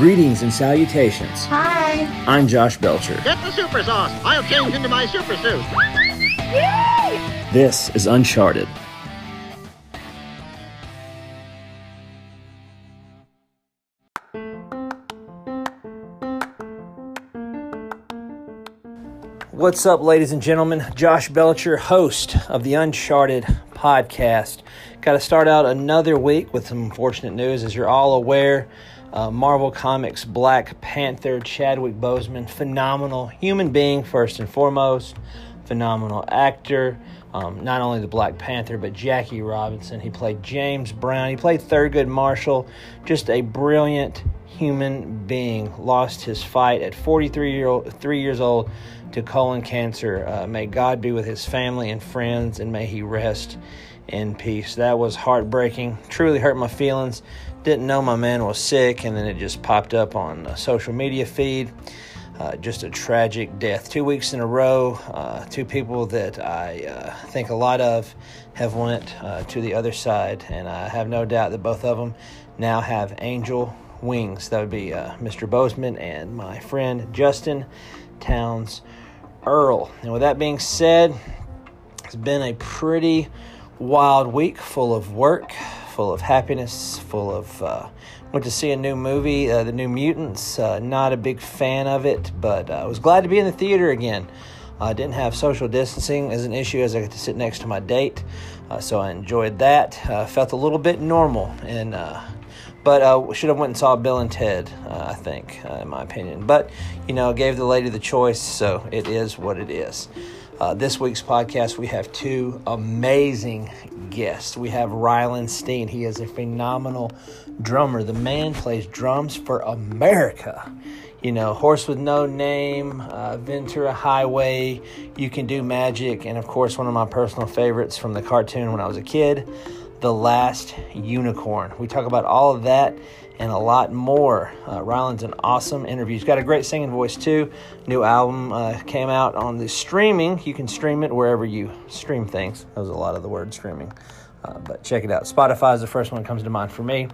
Greetings and salutations. Hi. I'm Josh Belcher. Get the super sauce. I'll change into my super suit. Yay! This is Uncharted. What's up, ladies and gentlemen? Josh Belcher, host of the Uncharted podcast. Got to start out another week with some unfortunate news. As you're all aware, uh, Marvel Comics Black Panther Chadwick Boseman, phenomenal human being, first and foremost, phenomenal actor. Um, not only the Black Panther, but Jackie Robinson. He played James Brown. He played Thurgood Marshall. Just a brilliant human being. Lost his fight at 43 year old, three years old to colon cancer. Uh, may God be with his family and friends, and may he rest in peace. That was heartbreaking. Truly hurt my feelings. Didn't know my man was sick, and then it just popped up on a social media feed. Uh, just a tragic death. Two weeks in a row, uh, two people that I uh, think a lot of have went uh, to the other side, and I have no doubt that both of them now have angel wings. That would be uh, Mr. Boseman and my friend Justin Townes Earle. And with that being said, it's been a pretty wild week full of work, full of happiness, full of. Uh, went to see a new movie, uh, The New Mutants. Uh, not a big fan of it, but I uh, was glad to be in the theater again. I didn't have social distancing as an issue as I got to sit next to my date, uh, so I enjoyed that. Felt a little bit normal, and but uh, should have went and saw Bill and Ted. I think, in my opinion. But you know, gave the lady the choice, so it is what it is. Uh, this week's podcast, we have two amazing guests. We have Ryland Steen. He is a phenomenal drummer. The man plays drums for America. You know, Horse with No Name, uh, Ventura Highway, You Can Do Magic, and of course, one of my personal favorites from the cartoon when I was a kid, The Last Unicorn. We talk about all of that and a lot more. Uh, Ryland's an awesome interview. He's got a great singing voice too. New album uh, came out on the streaming. You can stream it wherever you stream things. That was a lot of the word streaming, uh, but check it out. Spotify is the first one that comes to mind for me.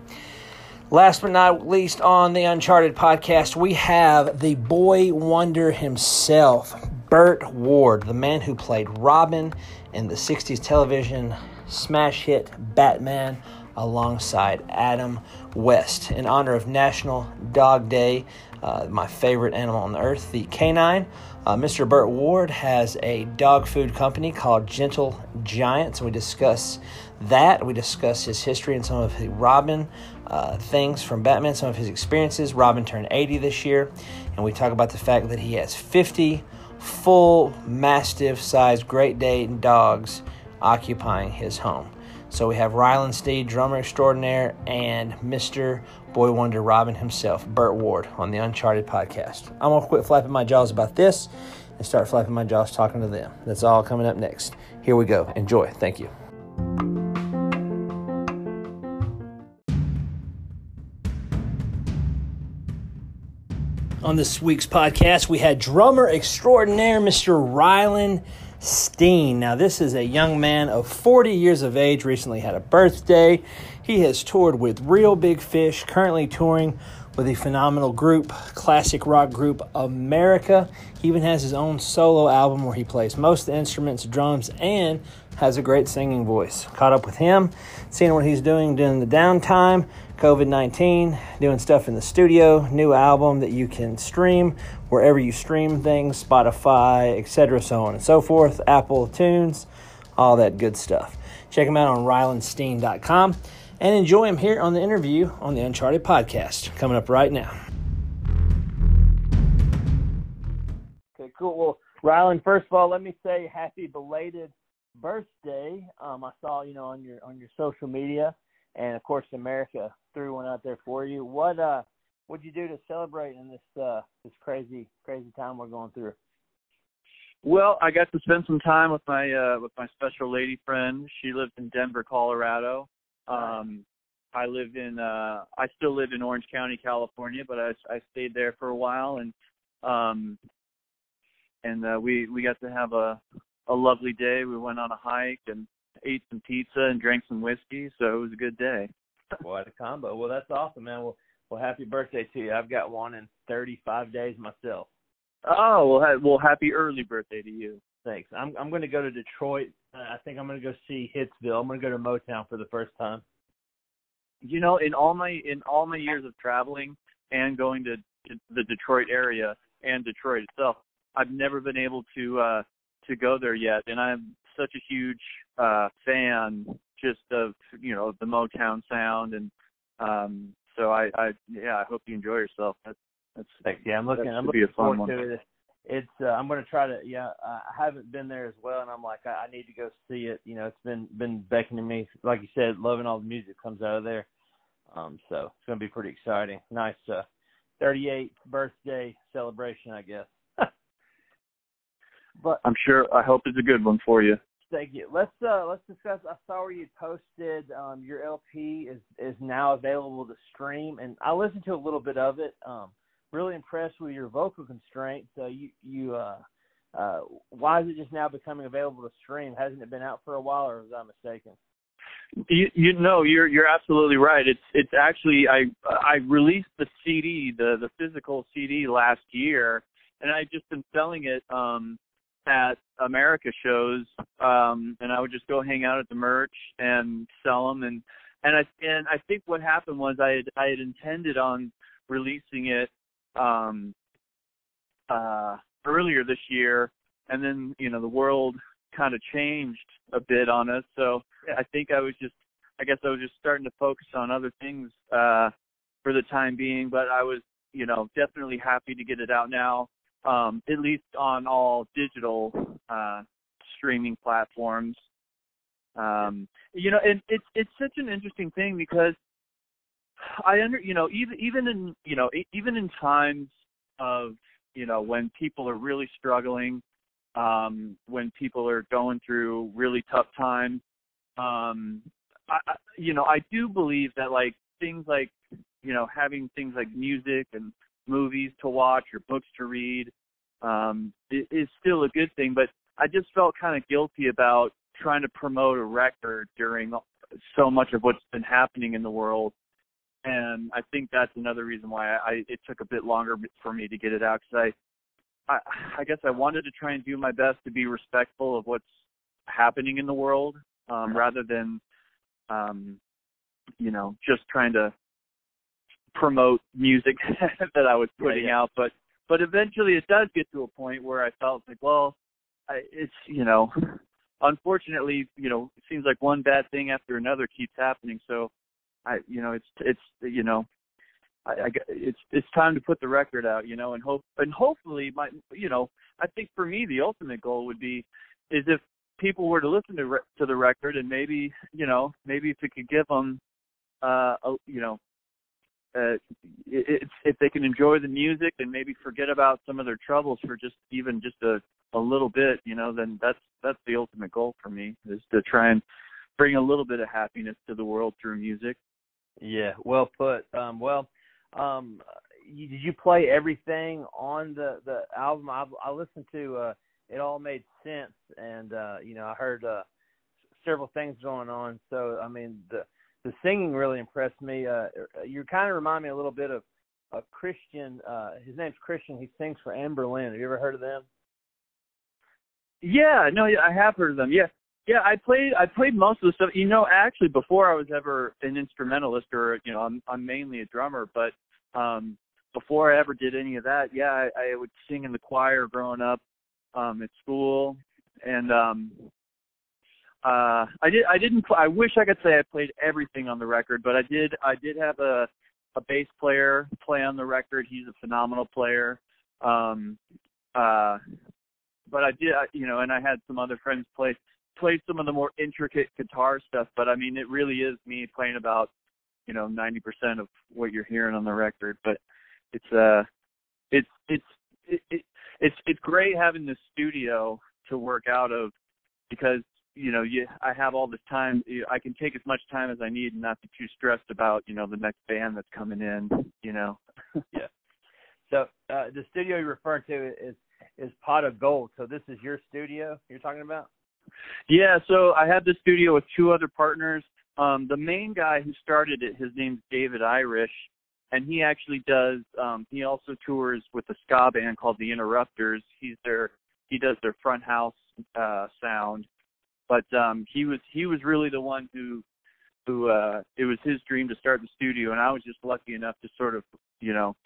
Last but not least, on the Uncharted podcast, we have the boy wonder himself, Burt Ward, the man who played Robin in the 60s television smash hit Batman alongside Adam West in honor of National Dog Day. Uh, my favorite animal on earth, the canine. Uh, Mr. Burt Ward has a dog food company called Gentle Giants. We discuss that. We discuss his history and some of the Robin uh, things from Batman, some of his experiences. Robin turned 80 this year, and we talk about the fact that he has 50 full mastiff sized Great Dane dogs occupying his home. So we have Ryland Steen, drummer extraordinaire, and Mr. Boy Wonder Robin himself, Burt Ward, on the Uncharted podcast. I'm going to quit flapping my jaws about this and start flapping my jaws talking to them. That's all coming up next. Here we go. Enjoy. Thank you. On this week's podcast, we had drummer extraordinaire Mr. Ryland Steen. Now, this is a young man of 40 years of age, recently had a birthday. He has toured with Reel Big Fish, currently touring with the phenomenal group, classic rock group America. He even has his own solo album where he plays most of the instruments, drums, and has a great singing voice. Caught up with him, seeing what he's doing during the downtime, COVID 19, doing stuff in the studio, new album that you can stream wherever you stream things, Spotify, etc., so on and so forth, Apple Tunes, all that good stuff. Check him out on rylandsteen.com and enjoy him here on the interview on the Uncharted podcast coming up right now. Okay, cool. Well, Ryland, first of all, let me say happy belated birthday. Um, I saw you know on your on your social media, and of course America threw one out there for you. What uh what'd you do to celebrate in this uh this crazy crazy time we're going through? Well, I got to spend some time with my uh with my special lady friend. She lives in Denver, Colorado. Um I live in uh I still live in Orange County, California, but I I stayed there for a while and um and uh we we got to have a a lovely day. We went on a hike and ate some pizza and drank some whiskey, so it was a good day. What a combo. Well, that's awesome, man. Well, Well, happy birthday to you. I've got one in 35 days myself. Oh well, ha- well, happy early birthday to you. Thanks. I'm I'm going to go to Detroit. Uh, I think I'm going to go see Hitsville. I'm going to go to Motown for the first time. You know, in all my in all my years of traveling and going to, to the Detroit area and Detroit itself, I've never been able to uh to go there yet, and I'm such a huge uh fan just of you know the Motown sound, and um so I I yeah I hope you enjoy yourself. That's that's Thanks. Yeah, I'm looking. I'm looking a fun forward one. to it. It's. Uh, I'm going to try to. Yeah, I haven't been there as well, and I'm like, I, I need to go see it. You know, it's been been beckoning me. Like you said, loving all the music comes out of there. Um, so it's going to be pretty exciting. Nice. Uh, 38th birthday celebration, I guess. but I'm sure. I hope it's a good one for you. Thank you. Let's uh let's discuss. I saw where you posted um your LP is is now available to stream, and I listened to a little bit of it. Um, really impressed with your vocal constraints. Uh, you you uh uh why is it just now becoming available to stream? Hasn't it been out for a while, or was I mistaken? You, you know, you're you're absolutely right. It's it's actually I I released the CD, the the physical CD last year, and I've just been selling it um at America shows, um, and I would just go hang out at the merch and sell them, and and I and I think what happened was I had I had intended on releasing it um uh earlier this year, and then you know the world kind of changed a bit on us, so I think I was just I guess I was just starting to focus on other things uh for the time being, but I was, you know, definitely happy to get it out now. Um at least on all digital uh streaming platforms. Um you know, and it's it's such an interesting thing because I under you know, even even in you know, even in times of, you know, when people are really struggling, um, when people are going through really tough times, um I you know i do believe that like things like you know having things like music and movies to watch or books to read um is, is still a good thing but i just felt kind of guilty about trying to promote a record during so much of what's been happening in the world. And i think that's another reason why i, I it took a bit longer for me to get it out because i i i guess i wanted to try and do my best to be respectful of what's happening in the world um rather than um you know just trying to promote music that I was putting Yeah, yeah. out but but eventually it does get to a point where I felt like well I, it's you know unfortunately you know it seems like one bad thing after another keeps happening so I you know it's it's you know I, I it's it's time to put the record out you know and hope and hopefully my you know I think for me the ultimate goal would be is if people were to listen to re- to the record and maybe you know maybe if it could give them uh a, you know uh if if they can enjoy the music and maybe forget about some of their troubles for just even just a a little bit you know then that's that's the ultimate goal for me is to try and bring a little bit of happiness to the world through music Yeah, well put. Um, well, um, you, did you play everything on the the album? I, I listened to uh, it all made sense, and uh, you know I heard uh, several things going on. So I mean the the singing really impressed me. Uh, you kind of remind me a little bit of a Christian. Uh, his name's Christian. He sings for Anberlin. Have you ever heard of them? Yeah, no, yeah, I have heard of them. Yeah, yeah, I played I played most of the stuff. You know, actually, before I was ever an instrumentalist or you know, I'm I'm mainly a drummer, but um before I ever did any of that, yeah, I, I would sing in the choir growing up um at school, and um uh I did I didn't I wish I could say I played everything on the record, but I did I did have a a bass player play on the record. He's a phenomenal player. Um uh but I did, I- you know, and I had some other friends play play some of the more intricate guitar stuff. But I mean, it really is me playing about, you know, ninety percent of what you're hearing on the record. But it's uh, it's it's it, it, it's it's great having this studio to work out of because you know you I have all this time. you- I can take as much time as I need and not be too stressed about you know the next band that's coming in. You know. Yeah. So uh, the studio you're referring to is is Pot of Gold. So this is your studio you're talking about? Yeah, so I had the studio with two other partners. Um, the main guy who started it, his name's David Irish. and he actually does. Um, he also tours with a ska band called the Interrupters. He's their he does their front house uh, sound, but um, he was he was really the one who who uh, it was his dream to start the studio, and I was just lucky enough to sort of you know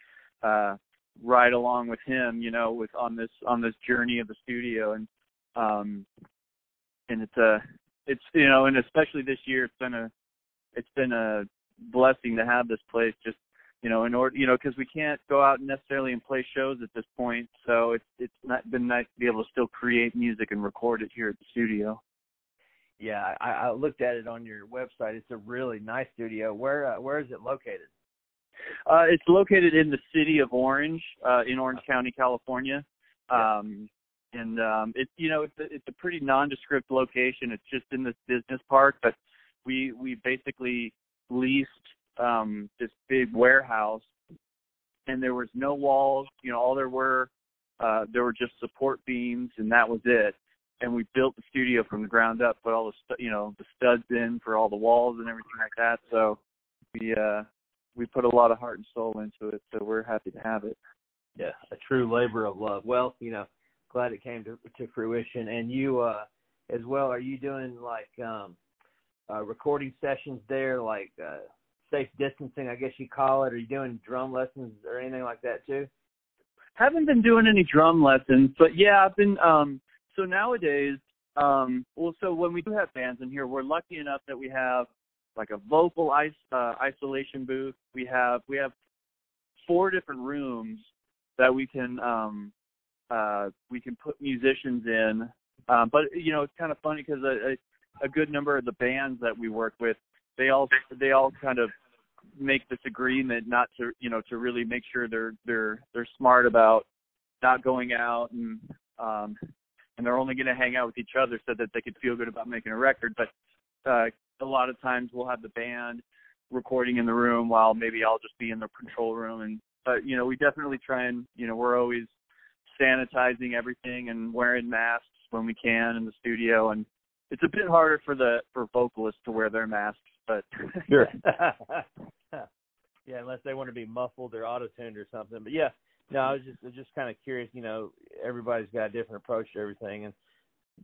uh, ride along with him, you know, with on this on this journey of the studio, and um, and it's a it's you know, and especially this year, it's been a it's been a blessing to have this place just you know in order you know because we can't go out necessarily and play shows at this point. So it's it's not been nice to be able to still create music and record it here at the studio yeah i i looked at it on your website. It's a really nice studio. Where uh, where is it located? Uh it's located in the city of orange uh in orange county california. Um and um it's you know it's a, it's a pretty nondescript location. It's just in this business park but we we basically leased um this big warehouse and there was no walls. You know all there were uh there were just support beams and that was it and we built the studio from the ground up put all the stu- you know the studs in for all the walls and everything like that so we uh we put a lot of heart and soul into it so we're happy to have it yeah a true labor of love well you know glad it came to to fruition and you uh as well are you doing like um uh, recording sessions there, like uh, safe distancing, I guess you call it? Are you doing drum lessons or anything like that too? Haven't been doing any drum lessons, but yeah, I've been. um So nowadays, um well, so when we do have bands in here, we're lucky enough that we have like a vocal uh, isolation booth. We have we have four different rooms that we can um uh we can put musicians in. Um, but you know, it's kind of funny because a good number of the bands that we work with, they all they all kind of make this agreement not to you know to really make sure they're they're they're smart about not going out and um and they're only going to hang out with each other so that they can feel good about making a record but uh a lot of times we'll have the band recording in the room while maybe I'll just be in the control room and but you know we definitely try and you know we're always sanitizing everything and wearing masks when we can in the studio and it's a bit harder for the for vocalists to wear their masks, but sure. yeah, unless they want to be muffled or auto tuned or something. But yeah, no, I was just I was just kind of curious. You know, everybody's got a different approach to everything, and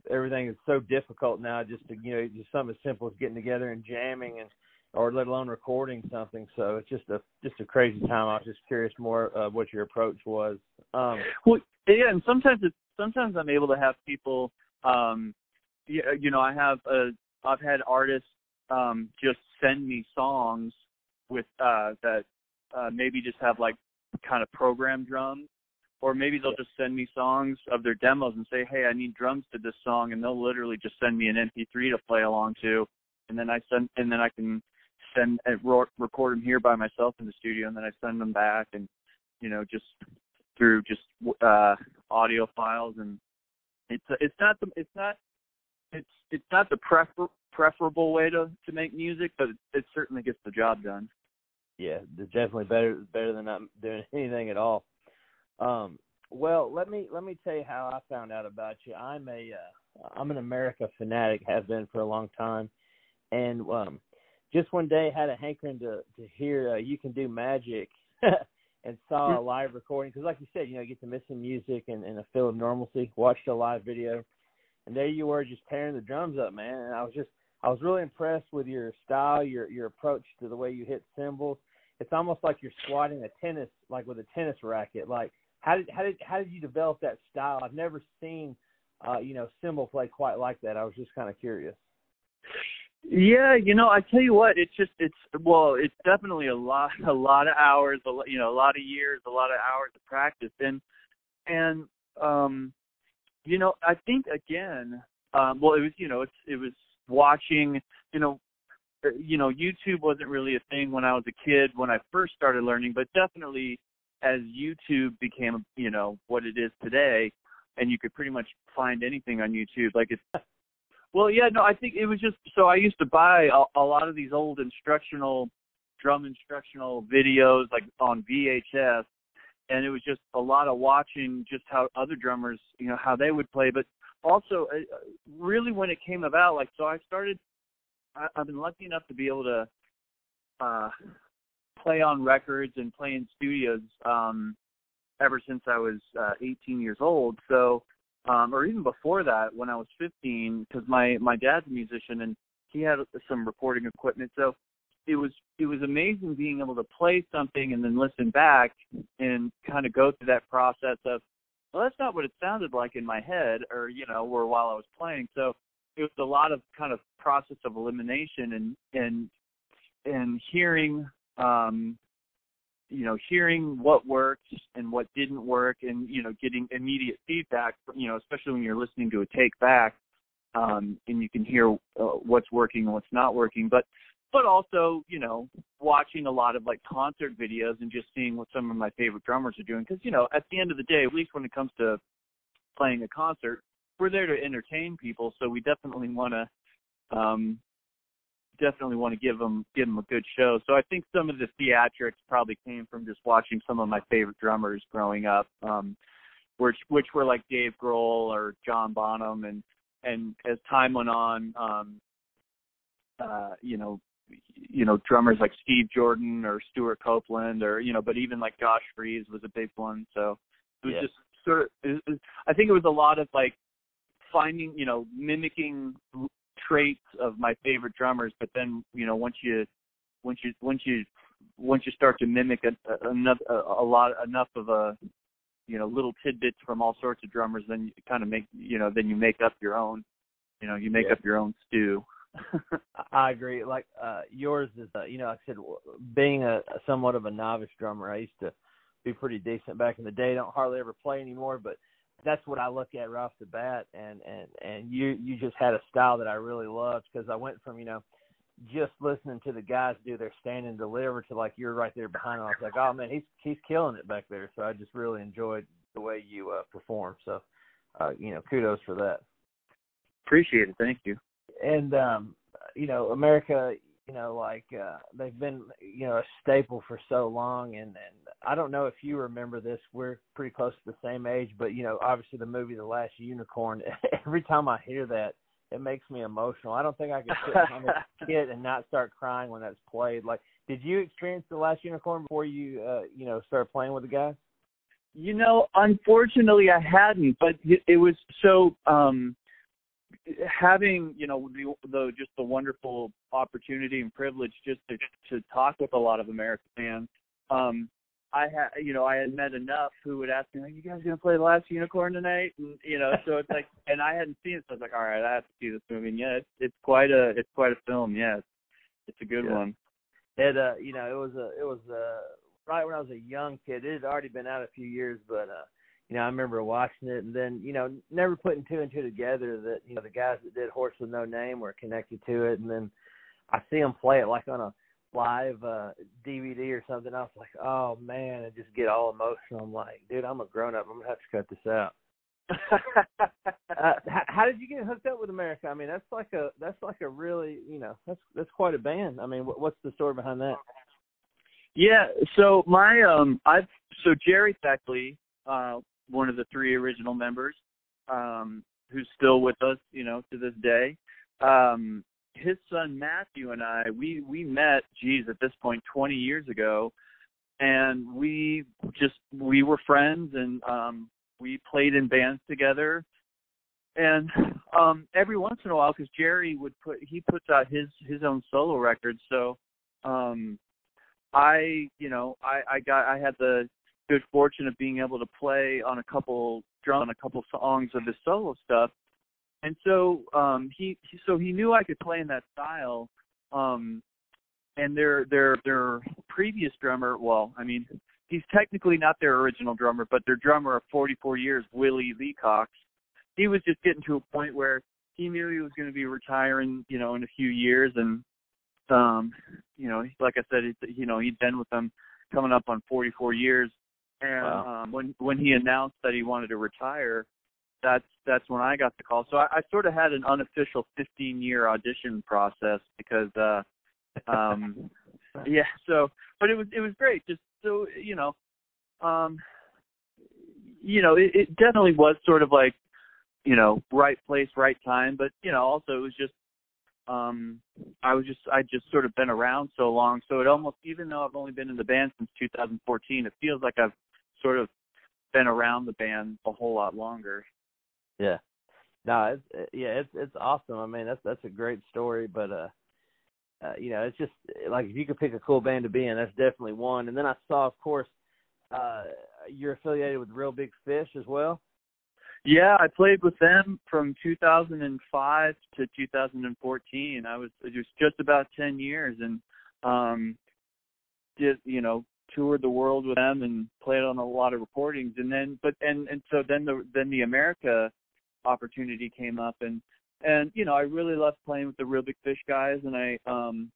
everything is so difficult now. Just to you know, just something as simple as getting together and jamming, and or let alone recording something. So it's just a just a crazy time. I was just curious more uh, what your approach was. Um, well, yeah, and sometimes it's sometimes I'm able to have people um you know, I have a, I've had artists um, just send me songs with uh, that uh, maybe just have like kind of program drums, or maybe they'll just send me songs of their demos and say, hey, I need drums to this song, and they'll literally just send me an MP3 to play along to, and then I send, and then I can send and record them here by myself in the studio, and then I send them back, and you know, just through just uh, audio files, and it's it's not the it's not it's it's not the prefer, preferable way to to make music, but it certainly gets the job done. Yeah, it's definitely better better than not doing anything at all. Um, well, let me let me tell you how I found out about you. I'm a uh, I'm an America fanatic, have been for a long time, and um, just one day had a hankering to to hear uh, you can do magic. and saw a live recording because, like you said, you know, you get to miss some music and, and a feel of normalcy. Watched a live video, and there you were just tearing the drums up, man. And I was just I was really impressed with your style, your your approach to the way you hit cymbals. It's almost like you're swatting a tennis like with a tennis racket. Like how did how did how did you develop that style? I've never seen uh, you know, cymbal play quite like that. I was just kind of curious. Yeah, you know, I tell you what, it's just it's well, it's definitely a lot a lot of hours, a lot, you know, a lot of years, a lot of hours of practice and and um you know, I think again, um, well, it was you know, it's it was watching, you know, you know, YouTube wasn't really a thing when I was a kid when I first started learning, but definitely as YouTube became, you know, what it is today, and you could pretty much find anything on YouTube. Like it's, well, yeah, no, I think it was just so I used to buy a, a lot of these old instructional drum instructional videos like on VHS and it was just a lot of watching just how other drummers, you know, how they would play, but also uh, really when it came about, like so I started. I, I've been lucky enough to be able to uh play on records and play in studios um, ever since I was uh, 18 years old. So, um, or even before that, when I was 15, because my my dad's a musician and he had some recording equipment. So it was it was amazing being able to play something and then listen back and kind of go through that process of well that's not what it sounded like in my head or you know or while I was playing so it was a lot of kind of process of elimination and and and hearing um you know hearing what worked and what didn't work and you know getting immediate feedback you know especially when you're listening to a take back um and you can hear uh, what's working and what's not working. But but also you know watching a lot of like concert videos and just seeing what some of my favorite drummers are doing. Because you know at the end of the day at least when it comes to playing a concert we're there to entertain people so we definitely want to um definitely want to give them give them a good show. So i think some of the theatrics probably came from just watching some of my favorite drummers growing up um which which were like dave grohl or john bonham. And and as time went on um uh you know you know drummers like Steve Jordan or Stewart Copeland or you know but even like Josh Freese was a big one. So it was yeah. just sort of it, it, I think it was a lot of like finding you know mimicking traits of my favorite drummers but then you know once you once you once you once you start to mimic a, a, enough a, a lot enough of a you know little tidbits from all sorts of drummers then you kind of make you know then you make up your own you know you make yeah. up your own stew I agree. Like uh yours is, uh, you know, like I said, being a, a somewhat of a novice drummer, I used to be pretty decent back in the day. Don't hardly ever play anymore, but that's what I look at right off the bat. And and and you you just had a style that I really loved because I went from you know just listening to the guys do their stand and deliver to like you're right there behind. Them. I was like, oh man, he's he's killing it back there. So I just really enjoyed the way you uh, perform. So uh, you know, kudos for that. Appreciate it. Thank you and um you know america you know like uh they've been you know a staple for so long and and i don't know if you remember this we're pretty close to the same age but you know obviously the movie the last unicorn every time i hear that it makes me emotional. I don't think i could sit behind a kid and not start crying when that's played. Like did you experience the last unicorn before you uh you know started playing with the guys you know unfortunately i hadn't but it was so um having you know the, the just the wonderful opportunity and privilege just to to talk with a lot of American fans. Um, I had you know I had met enough who would ask me, "Are you guys gonna play the Last Unicorn tonight?" And you know, so it's like, and I hadn't seen it, so I was like, "All right, I have to see this movie." And yeah, it's, it's quite a it's quite a film. Yeah, it's, it's a good yeah. one. It uh, you know, it was a it was uh right when I was a young kid. It had already been out a few years, but uh you know, I remember watching it and then, you know, never putting two and two together that, you know, the guys that did Horse with No Name were connected to it. And then I see them play it like on a live uh DVD or something. I was like, oh man, and just get all emotional. I'm like, dude, I'm a grown up. I'm gonna have to cut this out. uh, how, how did you get hooked up with America? I mean, that's like a that's like a really you know that's that's quite a band. I mean, what, what's the story behind that? Yeah, so my um, I've so Gerry Beckley, uh, one of the three original members, um, who's still with us, you know, to this day. Um, his son Matthew and I, we we met, geez, at this point, 20 years ago, and we just we were friends, and um, we played in bands together. And um, every once in a while, because Gerry would put he puts out his his own solo records, so um, I you know I I got I had the good fortune of being able to play on a couple drum on a couple songs of his solo stuff. And so um he so he knew I could play in that style um and their their their previous drummer well I mean he's technically not their original drummer but their drummer of 44 years Willie Leacox he was just getting to a point where he knew he was going to be retiring you know in a few years. And um you know like I said you know he'd been with them coming up on 44 years and wow. um, when when he announced that he wanted to retire, that's that's when I got the call. So I, I sort of had an unofficial 15 year audition process because, uh, um, yeah. So, but it was it was great. Just so you know, um, you know, it, it definitely was sort of like, you know, right place, right time. But you know, also it was just um I was just I just sort of been around so long, so it almost even though I've only been in the band since 2014, it feels like I've sort of been around the band a whole lot longer. Yeah. No, it's uh, yeah, it's it's awesome. I mean, that's that's a great story, but uh uh, you know, it's just like if you could pick a cool band to be in, that's definitely one. And then I saw, of course, uh, you're affiliated with Reel Big Fish as well. Yeah, I played with them from 2005 to 2014. I was it was just about 10 years, and um, did you know toured the world with them and played on a lot of recordings. And then, but and and so then the then the America opportunity came up, and and you know I really loved playing with the Reel Big Fish guys, and I um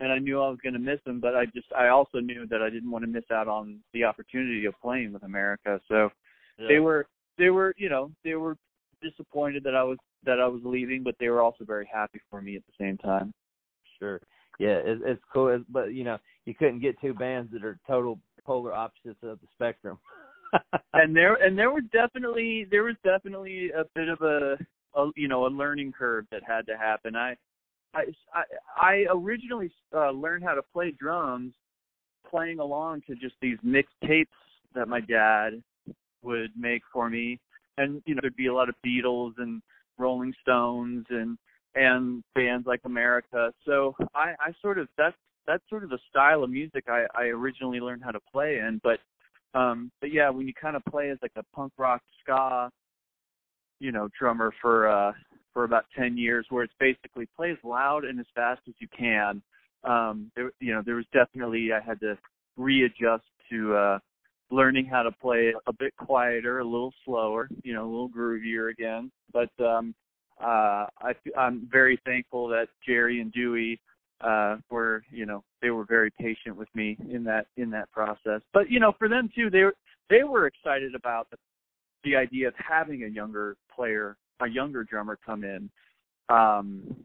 and I knew I was going to miss them, but I just I also knew that I didn't want to miss out on the opportunity of playing with America. So yeah. they were they were you know they were disappointed that I was that I was leaving, but they were also very happy for me at the same time. Sure. Yeah, it's, it's cool, it's, but you know you couldn't get two bands that are total polar opposites of the spectrum. and there and there was definitely there was definitely a bit of a, a you know a learning curve that had to happen. I I I, originally uh, learned how to play drums playing along to just these mixed tapes that my dad would make for me, and you know there'd be a lot of Beatles and Rolling Stones and and bands like America. So I I sort of that's that's sort of the style of music I I originally learned how to play in, but um but yeah when you kind of play as like a punk rock ska you know drummer for uh for about 10 years where it's basically play as loud and as fast as you can. Um, there, you know, there was definitely, I had to readjust to, uh, learning how to play a bit quieter, a little slower, you know, a little groovier again. But, um, uh, I, I'm very thankful that Gerry and Dewey, uh, were, you know, they were very patient with me in that, in that process. But, you know, for them too, they were, they were excited about the, the idea of having a younger player a younger drummer come in. Um,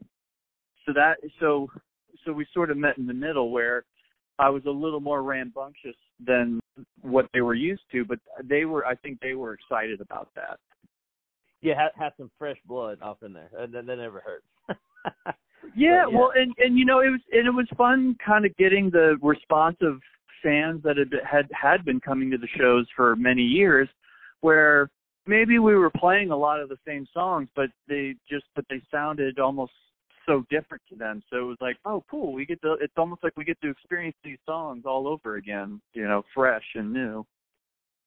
so that so so we sort of met in the middle where I was a little more rambunctious than what they were used to, but they were I think they were excited about that. Yeah, have, have some fresh blood off in there, and then that never hurts. yeah, yeah, well, and and you know it was and it was fun kind of getting the response of fans that had had had been coming to the shows for many years, where maybe we were playing a lot of the same songs, but they just but they sounded almost so different to them. So it was like, oh, cool. We get to. It's almost like we get to experience these songs all over again. You know, fresh and new.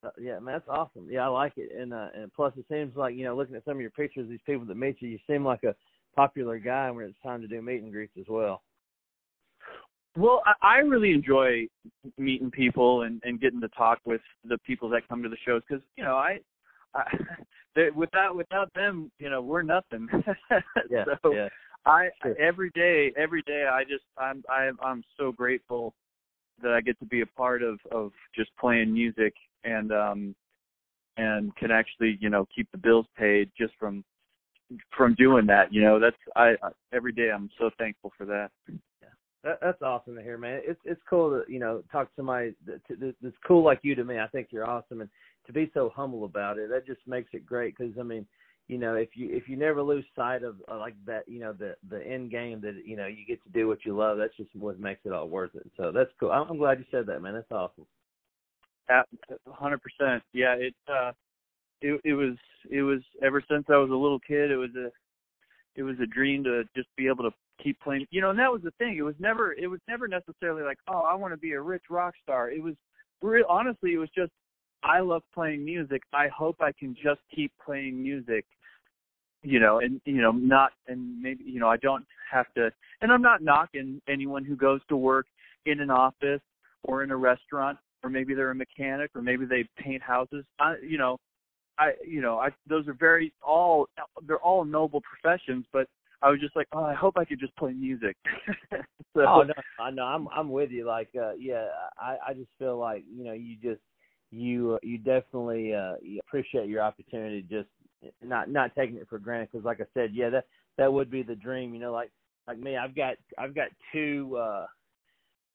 Uh, yeah, man, that's awesome. Yeah, I like it. And uh, and plus, it seems like you know, looking at some of your pictures, these people that meet you, you seem like a popular guy when it's time to do meet and greets as well. Well, I, I really enjoy meeting people and and getting to talk with the people that come to the shows because you know I I, they, without without them, you know, we're nothing. yeah, so yeah. I sure. every day, every day, I just I'm I'm I'm so grateful that I get to be a part of of just playing music and um and can actually you know keep the bills paid just from from doing that. You know, that's I, I every day I'm so thankful for that. Yeah, that, that's awesome to hear, man. It's it's cool to you know talk to somebody that, that's cool like you to me. I think you're awesome and to be so humble about it, that just makes it great. Because I mean, you know, if you if you never lose sight of uh, like that, you know, the the end game that you know you get to do what you love. That's just what makes it all worth it. So that's cool. I'm, I'm glad you said that, man. That's awesome. hundred percent. Yeah, it uh, it it was it was ever since I was a little kid. It was a it was a dream to just be able to keep playing. You know, and that was the thing. It was never it was never necessarily like, oh, I want to be a rich rock star. It was real. Honestly, it was just I love playing music. I hope I can just keep playing music, you know, and you know, not and maybe you know, I don't have to. And I'm not knocking anyone who goes to work in an office or in a restaurant, or maybe they're a mechanic, or maybe they paint houses. I, you know, I, you know, I those are very all they're all noble professions, but I was just like, oh, I hope I could just play music. so, oh no, I know, I'm I'm with you. Like, uh yeah, I I just feel like you know you just you you definitely uh, you appreciate your opportunity, just not not taking it for granted. Because like I said, yeah, that that would be the dream. You know, like like me, I've got I've got two uh,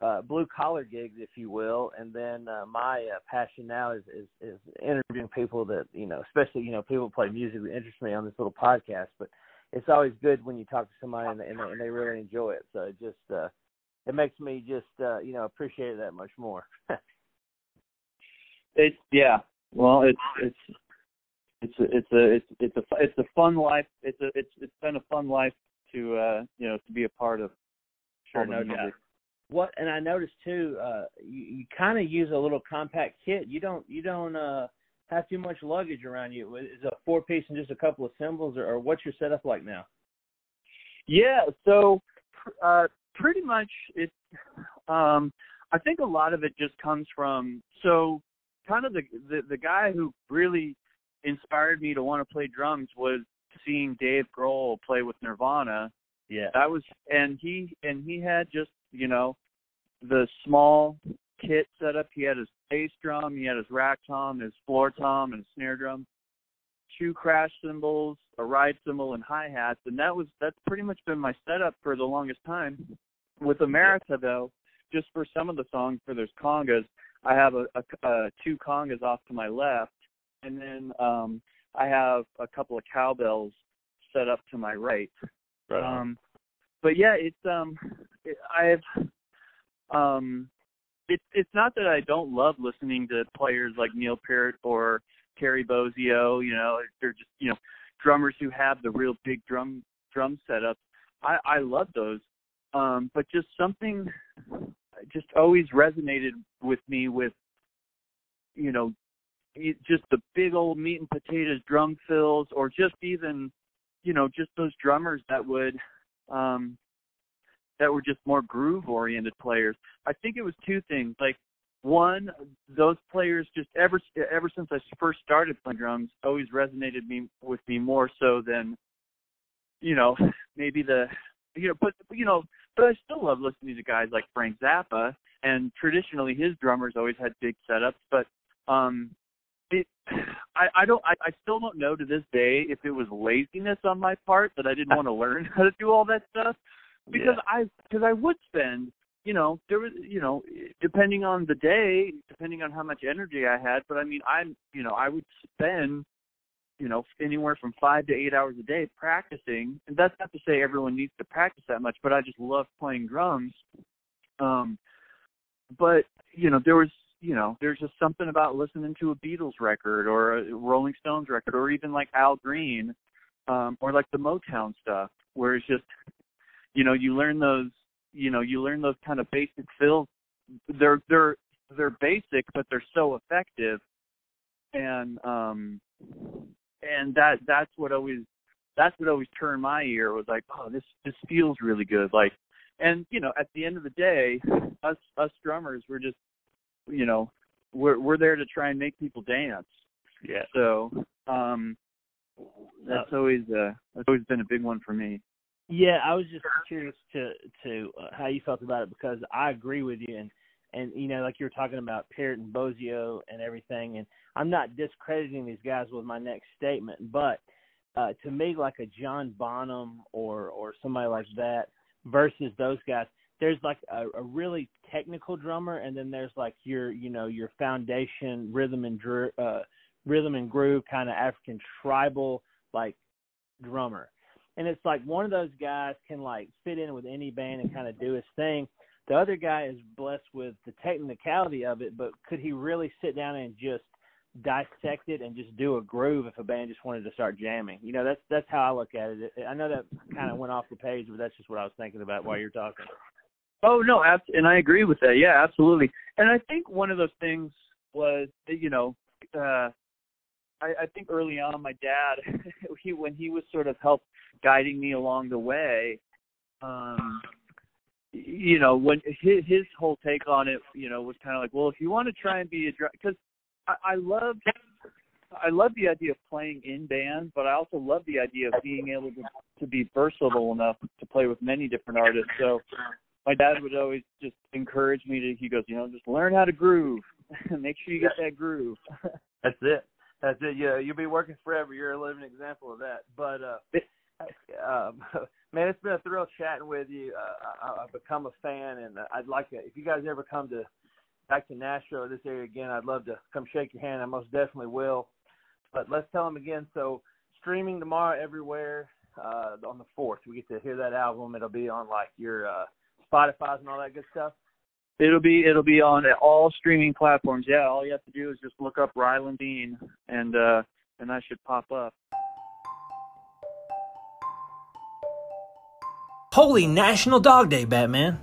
uh, blue collar gigs, if you will, and then uh, my uh, passion now is, is is interviewing people that you know, especially you know people play music that interest me on this little podcast, but it's always good when you talk to somebody and, and, and they really enjoy it. So it just uh, it makes me just uh, you know appreciate it that much more. it's yeah. Well, it's it's it's a, it's a it's it's a it's a fun life. It's a it's it's been a fun life to uh you know to be a part of. Sure, no doubt. What and I noticed too, uh you, you kind of use a little compact kit. You don't you don't uh have too much luggage around you. Is a four piece and just a couple of cymbals, or, or what's your setup like now? Yeah, so uh pretty much it. Um, I think a lot of it just comes from so kind of the the, the guy who really inspired me to want to play drums was seeing Dave Grohl play with Nirvana. Yeah. That was and he and he had just, you know, the small kit setup. He had his bass drum, he had his rack tom, his floor tom and snare drum, two crash cymbals, a ride cymbal and hi hats, and that was that's pretty much been my setup for the longest time. With America though, just for some of the songs for those congas, I have a, a, a two congas off to my left and then um I have a couple of cowbells set up to my right. Right. Um but yeah, it's um I've um it's it's not that I don't love listening to players like Neil Peart or Terry Bozzio, you know, they're just, you know, drummers who have the real big drum drum setups. I I love those. Um but just something just always resonated with me with you know just the big old meat and potatoes drum fills or just even you know just those drummers that would um that were just more groove oriented players. I think it was two things. Like one those players just ever ever since i first started playing drums always resonated me with me more so than you know maybe the you know but you know but i still love listening to guys like frank zappa and traditionally his drummers always had big setups but um it I, I don't I, I still don't know to this day if it was laziness on my part that I didn't want to learn how to do all that stuff because Yeah. I because I would spend you know there was you know depending on the day depending on how much energy I had but I mean I'm you know I would spend you know anywhere from 5 to 8 hours a day practicing and that's not to say everyone needs to practice that much but I just love playing drums um but you know there was you know, there's just something about listening to a Beatles record or a Rolling Stones record or even like Al Green, um, or like the Motown stuff, where it's just, you know, you learn those, you know, you learn those kind of basic fills. They're they're they're basic, but they're so effective, and um, and that that's what always that's what always turned my ear. Was like, oh, this this feels really good, like, and you know, at the end of the day, us us drummers we're just you know we're we're there to try and make people dance. Yeah. so um that's always uh that's always been a big one for me Yeah, I was just curious to to uh, how you felt about it because I agree with you and and you know like you were talking about Parrott and Bozzio and everything and I'm not discrediting these guys with my next statement, but uh to me like a John Bonham or or somebody like that versus those guys, there's like a, a really technical drummer and then there's like your you know your foundation rhythm and dr- uh rhythm and groove kind of African tribal like drummer and it's like one of those guys can like fit in with any band and kind of do his thing. The other guy is blessed with the technicality of it, but could he really sit down and just dissect it and just do a groove if a band just wanted to start jamming? You know, that's that's how I look at it. I know that kind of went off the page, but that's just what I was thinking about while you're talking. oh no and i agree with that yeah absolutely and i think one of those things was that you know uh i i think early on my dad he when he was sort of help guiding me along the way um you know when his his whole take on it you know was kind of like well if you want to try and be a because i i love i love the idea of playing in bands but i also love the idea of being able to to be versatile enough to play with many different artists so my dad would always just encourage me to he goes you know just learn how to groove make sure you get that groove That's it. That's it. Yeah, you'll be working forever. You're a living example of that. But uh, um, man, it's been a thrill chatting with you. Uh, I, I've become a fan, and I'd like to. If you guys ever come to back to Nashville or this area again, I'd love to come shake your hand. I most definitely will. But let's tell them again. So streaming tomorrow everywhere. uh, on the fourth. We get to hear that album. It'll be on like your uh, Spotify's and all that good stuff. It'll be it'll be on all streaming platforms. Yeah, all you have to do is just look up Ryland Steen, and uh, and that should pop up. Holy National Dog Day, Batman!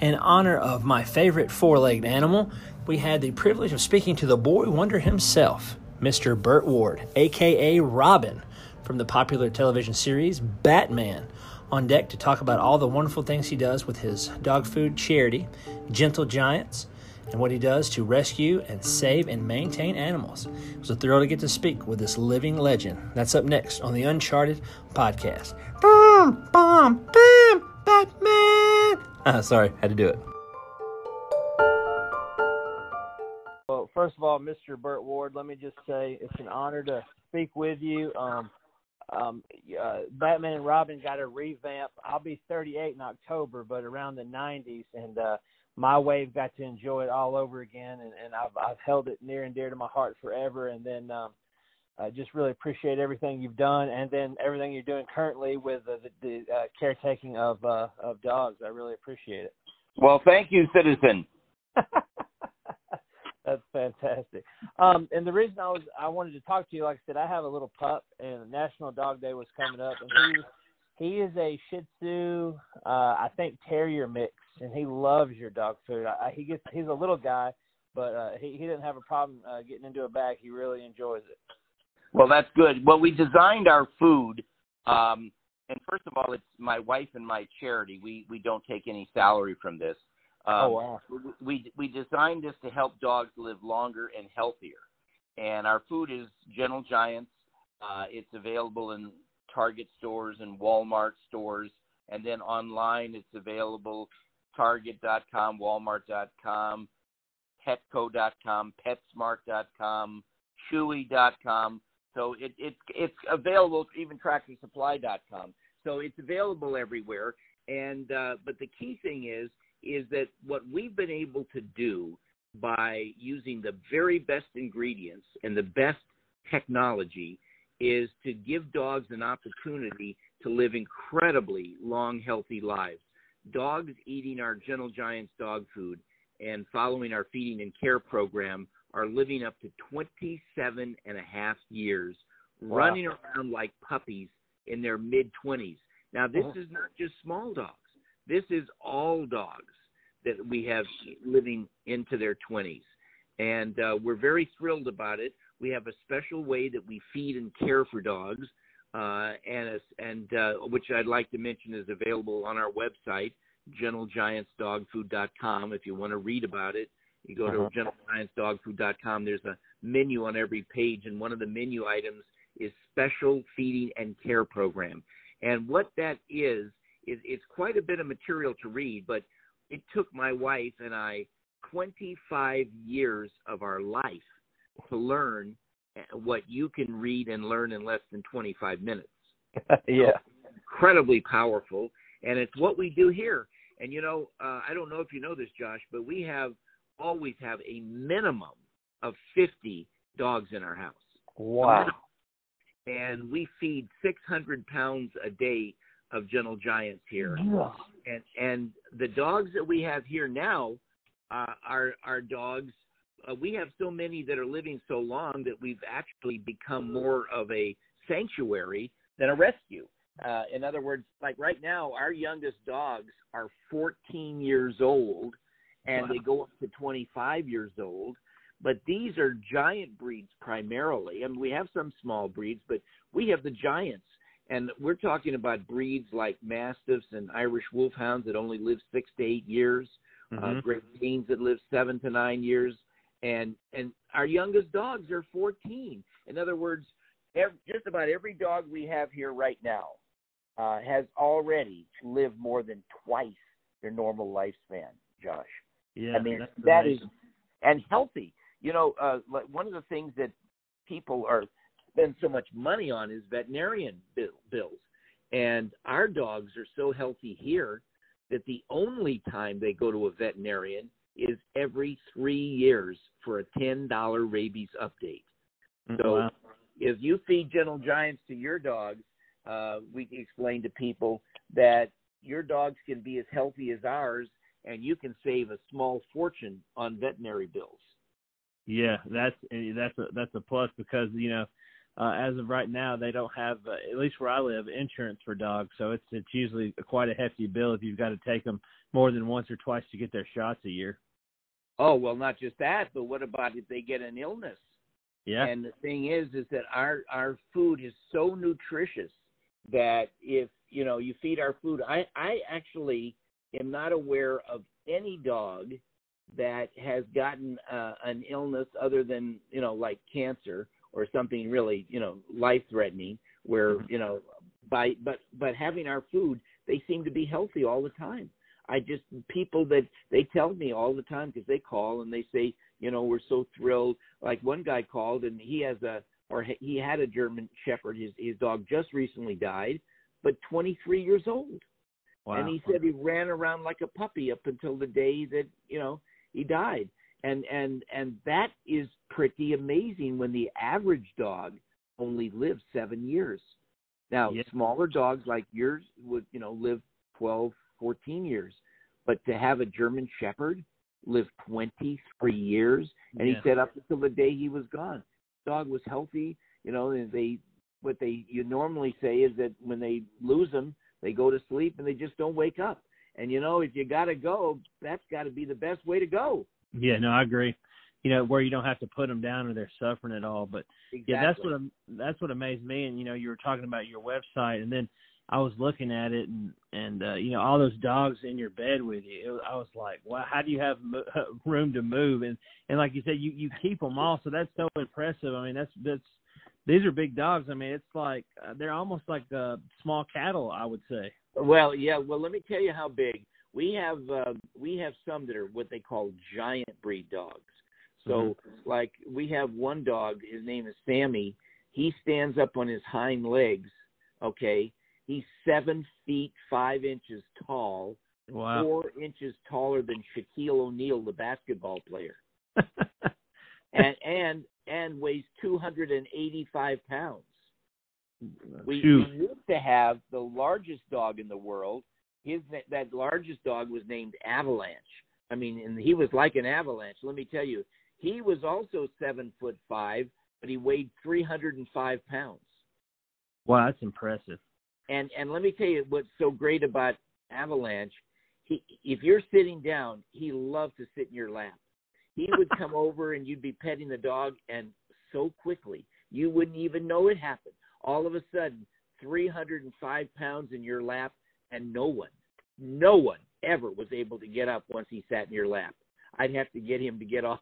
In honor of my favorite four legged animal, we had the privilege of speaking to the boy wonder himself, Mr. Burt Ward, aka Robin, from the popular television series Batman, on deck to talk about all the wonderful things he does with his dog food charity, Gentle Giants, and what he does to rescue and save and maintain animals. It was a thrill to get to speak with this living legend. That's up next on the Uncharted podcast. Boom, boom, boom, Batman. Ah, sorry, had to do it. Well, first of all, Mr. Burt Ward, let me just say it's an honor to speak with you. Um, um, uh, Batman and Robin got a revamp. I'll be 38 in October, but around the 90s, and uh, my wave got to enjoy it all over again, and, and I've, I've held it near and dear to my heart forever. And then um, I just really appreciate everything you've done, and then everything you're doing currently with the, the, the uh, caretaking of uh, of dogs. I really appreciate it. Well, thank you, citizen. That's fantastic. Um, and the reason I was I wanted to talk to you, like I said, I have a little pup, and National Dog Day was coming up, and he he is a Shih Tzu, uh, I think Terrier mix, and he loves your dog food. I, he gets he's a little guy, but uh, he he didn't have a problem uh, getting into a bag. He really enjoys it. Well, that's good. Well, we designed our food, um, and first of all, it's my wife and my charity. We we don't take any salary from this. Um, oh wow! We we designed this to help dogs live longer and healthier, and our food is Gentle Giants. Uh, it's available in Target stores and Walmart stores, and then online it's available Target.com, Walmart.com, Petco.com, PetSmart.com, Chewy.com. So it, it it's available even TractorSupply.com. So it's available everywhere. And uh, but the key thing is is that what we've been able to do by using the very best ingredients and the best technology is to give dogs an opportunity to live incredibly long, healthy lives. Dogs eating our Gentle Giants dog food and following our feeding and care program are living up to 27 and a half years, wow. running around like puppies in their mid 20s. Now, this uh-huh. is not just small dogs. This is all dogs that we have living into their 20s. And uh, we're very thrilled about it. We have a special way that we feed and care for dogs, uh, and a, and uh, which I'd like to mention is available on our website, gentlegiantsdogfood.com. If you want to read about it, you go uh-huh. to gentlegiantsdogfood.com. There's a menu on every page, and one of the menu items is special feeding and care program. And what that is is it's quite a bit of material to read, but it took my wife and I 25 years of our life to learn what you can read and learn in less than 25 minutes. yeah. So incredibly powerful. And it's what we do here. And, you know, uh, I don't know if you know this, Josh, but we have always have a minimum of 50 dogs in our house. Wow. And we feed 600 pounds a day of gentle giants here. Yeah. And and the dogs that we have here now uh, are are dogs. Uh, we have so many that are living so long that we've actually become more of a sanctuary than a rescue. Uh, in other words, like right now, our youngest dogs are 14 years old, and wow. they go up to 25 years old. But these are giant breeds primarily. I mean, we have some small breeds, but we have the giants and we're talking about breeds like mastiffs and Irish wolfhounds that only live six to eight years, uh, mm-hmm. uh, Great Danes that live seven to nine years, and and our youngest dogs are 14. In other words, every, just about every dog we have here right now uh, has already lived more than twice their normal lifespan. Josh, yeah, I mean that is and healthy. You know, uh, one of the things that people are spend so much money on is veterinarian bills. And our dogs are so healthy here that the only time they go to a veterinarian is every three years for a $10 rabies update. Mm-hmm. So if you feed Gentle Giants to your dogs, uh, we explain to people that your dogs can be as healthy as ours, and you can save a small fortune on veterinary bills. Yeah, that's that's a that's a plus because you know, uh, as of right now, they don't have uh, at least where I live insurance for dogs, so it's it's usually quite a hefty bill if you've got to take them more than once or twice to get their shots a year. Oh well, not just that, but what about if they get an illness? Yeah. And the thing is, is that our our food is so nutritious that if you know you feed our food, I I actually am not aware of any dog that has gotten uh, an illness other than you know like cancer or something really you know life threatening where Mhm. you know by but but having our food they seem to be healthy all the time. I just people that they tell me all the time because they call and they say you know we're so thrilled. Like one guy called and he has a or he had a german shepherd. His his dog just recently died but 23 years old Wow. and he said he ran around like a puppy up until the day that you know he died and and and that is pretty amazing when the average dog only lives seven years now Yeah. smaller dogs like yours would you know live 12 14 years but to have a german shepherd live 23 years and he said up until the day he was gone dog was healthy you know and they what they you normally say is that when they lose them they go to sleep and they just don't wake up and you know if you got to go that's got to be the best way to go Yeah, no, I agree. You know, where you don't have to put them down or they're suffering at all. But exactly. yeah, that's what that's what amazed me. And you know, you were talking about your website, and then I was looking at it, and and uh, you know, all those dogs in your bed with you. It I was like, wow, how do you have mo- room to move? And and like you said, you you keep them all, so that's so impressive. I mean, that's that's these are big dogs. I mean, it's like uh, they're almost like uh, small cattle, I would say. Well, yeah. Well, let me tell you how big we have. Uh, we have some that are what they call giant breed dogs. So, like, we have one dog. His name is Sammy. He stands up on his hind legs. Okay, he's seven feet five inches tall, Wow. four inches taller than Shaquille O'Neal, the basketball player, and and and weighs two hundred and eighty-five pounds. We, we used to have the largest dog in the world. His that largest dog was named Avalanche. I mean, and he was like an avalanche. Let me tell you, he was also seven foot five, but he weighed three hundred and five pounds. wow, that's impressive. And and let me tell you what's so great about Avalanche. He, if you're sitting down, he loves to sit in your lap. He would come over and you'd be petting the dog, and so quickly you wouldn't even know it happened. All of a sudden, 305 pounds in your lap, and no one, no one ever was able to get up once he sat in your lap. I'd have to get him to get off.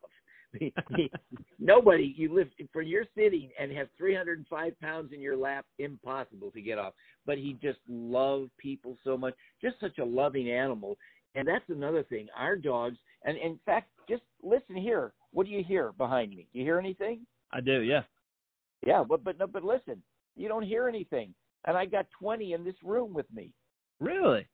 Nobody, you live for you're sitting and have 305 pounds in your lap, impossible to get off. But he just loved people so much, just such a loving animal. And that's another thing. Our dogs, and in fact, listen here. What do you hear behind me? Do you hear anything? I do, yeah. Yeah, but but no, but listen, you don't hear anything. And I got 20 in this room with me. Really?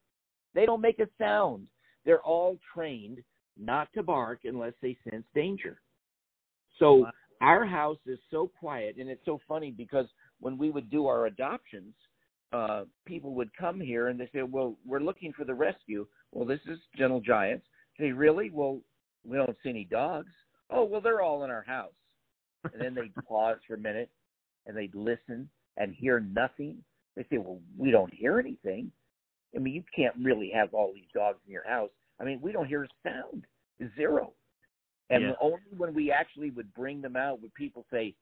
They don't make a sound. They're all trained not to bark unless they sense danger. So Wow. our house is so quiet, and it's so funny because when we would do our adoptions, uh, people would come here and they say, "Well, we're looking for the rescue." Well, this is Gentle Giants. Say, really? Well, we don't see any dogs. Oh, well, they're all in our house. And then they'd pause for a minute and they'd listen and hear nothing. They say, "Well, we don't hear anything." I mean, you can't really have all these dogs in your house. I mean, we don't hear a sound, zero. And Yeah. only when we actually would bring them out would people say,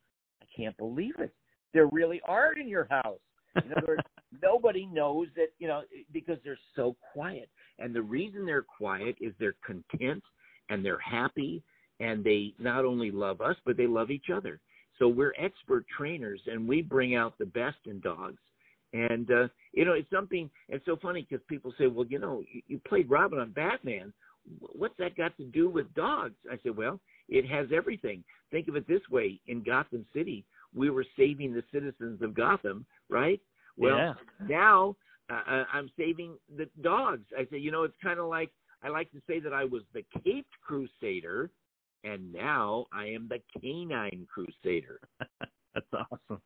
"I can't believe it. There really are in your house." In other words, nobody knows that you know because they're so quiet. And the reason they're quiet is they're content and they're happy and they not only love us but they love each other. So we're expert trainers and we bring out the best in dogs. And uh, you know, it's something. It's so funny because people say, "Well, you know, you, you played Robin on Batman. What's that got to do with dogs?" I said, "Well, it has everything. Think of it this way: in Gotham City, we were saving the citizens of Gotham, right? Well, yeah. now uh, uh, I'm saving the dogs. I say, you know, it's kind of like I like to say that I was the Caped Crusader, and now I am the Canine Crusader. That's awesome.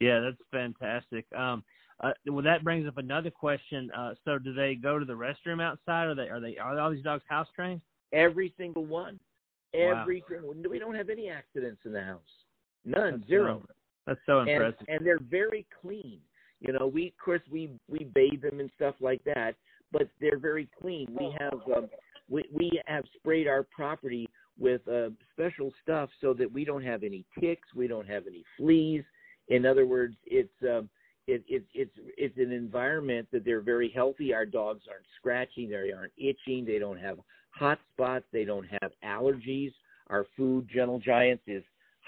Yeah, that's fantastic. Um, uh, well, that brings up another question. Uh, so, do they go to the restroom outside? Or are they are they are all these dogs house trained? Every single one. Every Wow. we don't have any accidents in the house. None, That's zero. so- That's so and, impressive. and they're very clean. You know, we of course we we bathe them and stuff like that, but they're very clean. We have um, we we have sprayed our property with uh, special stuff so that we don't have any ticks, we don't have any fleas. In other words, it's um, it, it, it's it's an environment that they're very healthy. Our dogs aren't scratching, they aren't itching, they don't have hot spots, they don't have allergies. Our food, Gentle Giants, is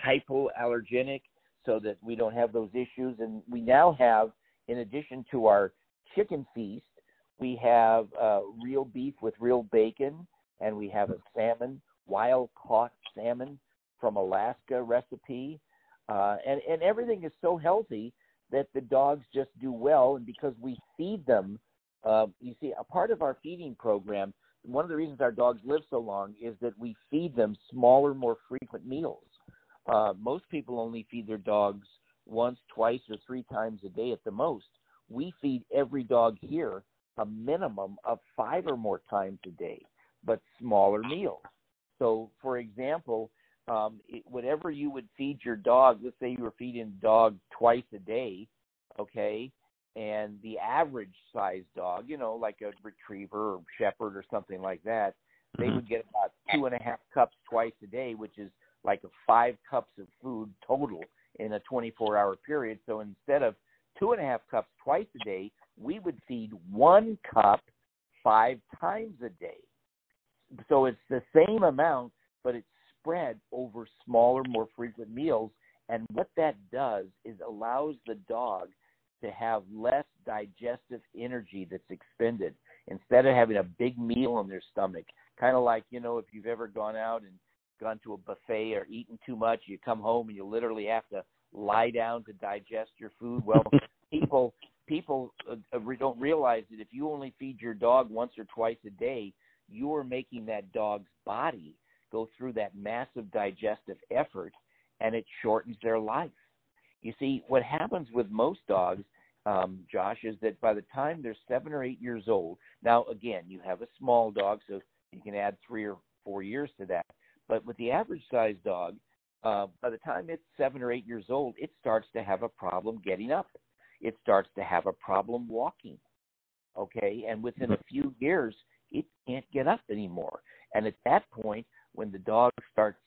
hypoallergenic so that we don't have those issues. And we now have, in addition to our chicken feast, we have uh, real beef with real bacon, and we have a salmon, wild caught salmon from Alaska recipe. Uh, and, and everything is so healthy that the dogs just do well. And because we feed them, uh, you see, a part of our feeding program, one of the reasons our dogs live so long is that we feed them smaller, more frequent meals. Uh, most people only feed their dogs once, twice, or three times a day at the most. We feed every dog here a minimum of five or more times a day, but smaller meals. So, for example, um, it, whatever you would feed your dog, let's say you were feeding the dog twice a day, okay, and the average sized dog, you know, like a retriever or shepherd or something like that, they Mhm. would get about two and a half cups twice a day, which is like a five cups of food total in a 24 hour period. So instead of two and a half cups twice a day, we would feed one cup five times a day. So it's the same amount, but it's spread over smaller, more frequent meals. And what that does is allows the dog to have less digestive energy that's expended instead of having a big meal in their stomach. Kind of like, you know, if you've ever gone out and gone to a buffet or eaten too much, you come home and you literally have to lie down to digest your food. Well, people people uh, don't realize that if you only feed your dog once or twice a day, you are making that dog's body go through that massive digestive effort, and it shortens their life. You see, what happens with most dogs, um, Josh, is that by the time they're seven or eight years old, now again, you have a small dog, so you can add three or four years to that. But with the average sized dog, uh, by the time it's seven or eight years old, it starts to have a problem getting up. It starts to have a problem walking. Okay, and within a few years, it can't get up anymore. And at that point, when the dog starts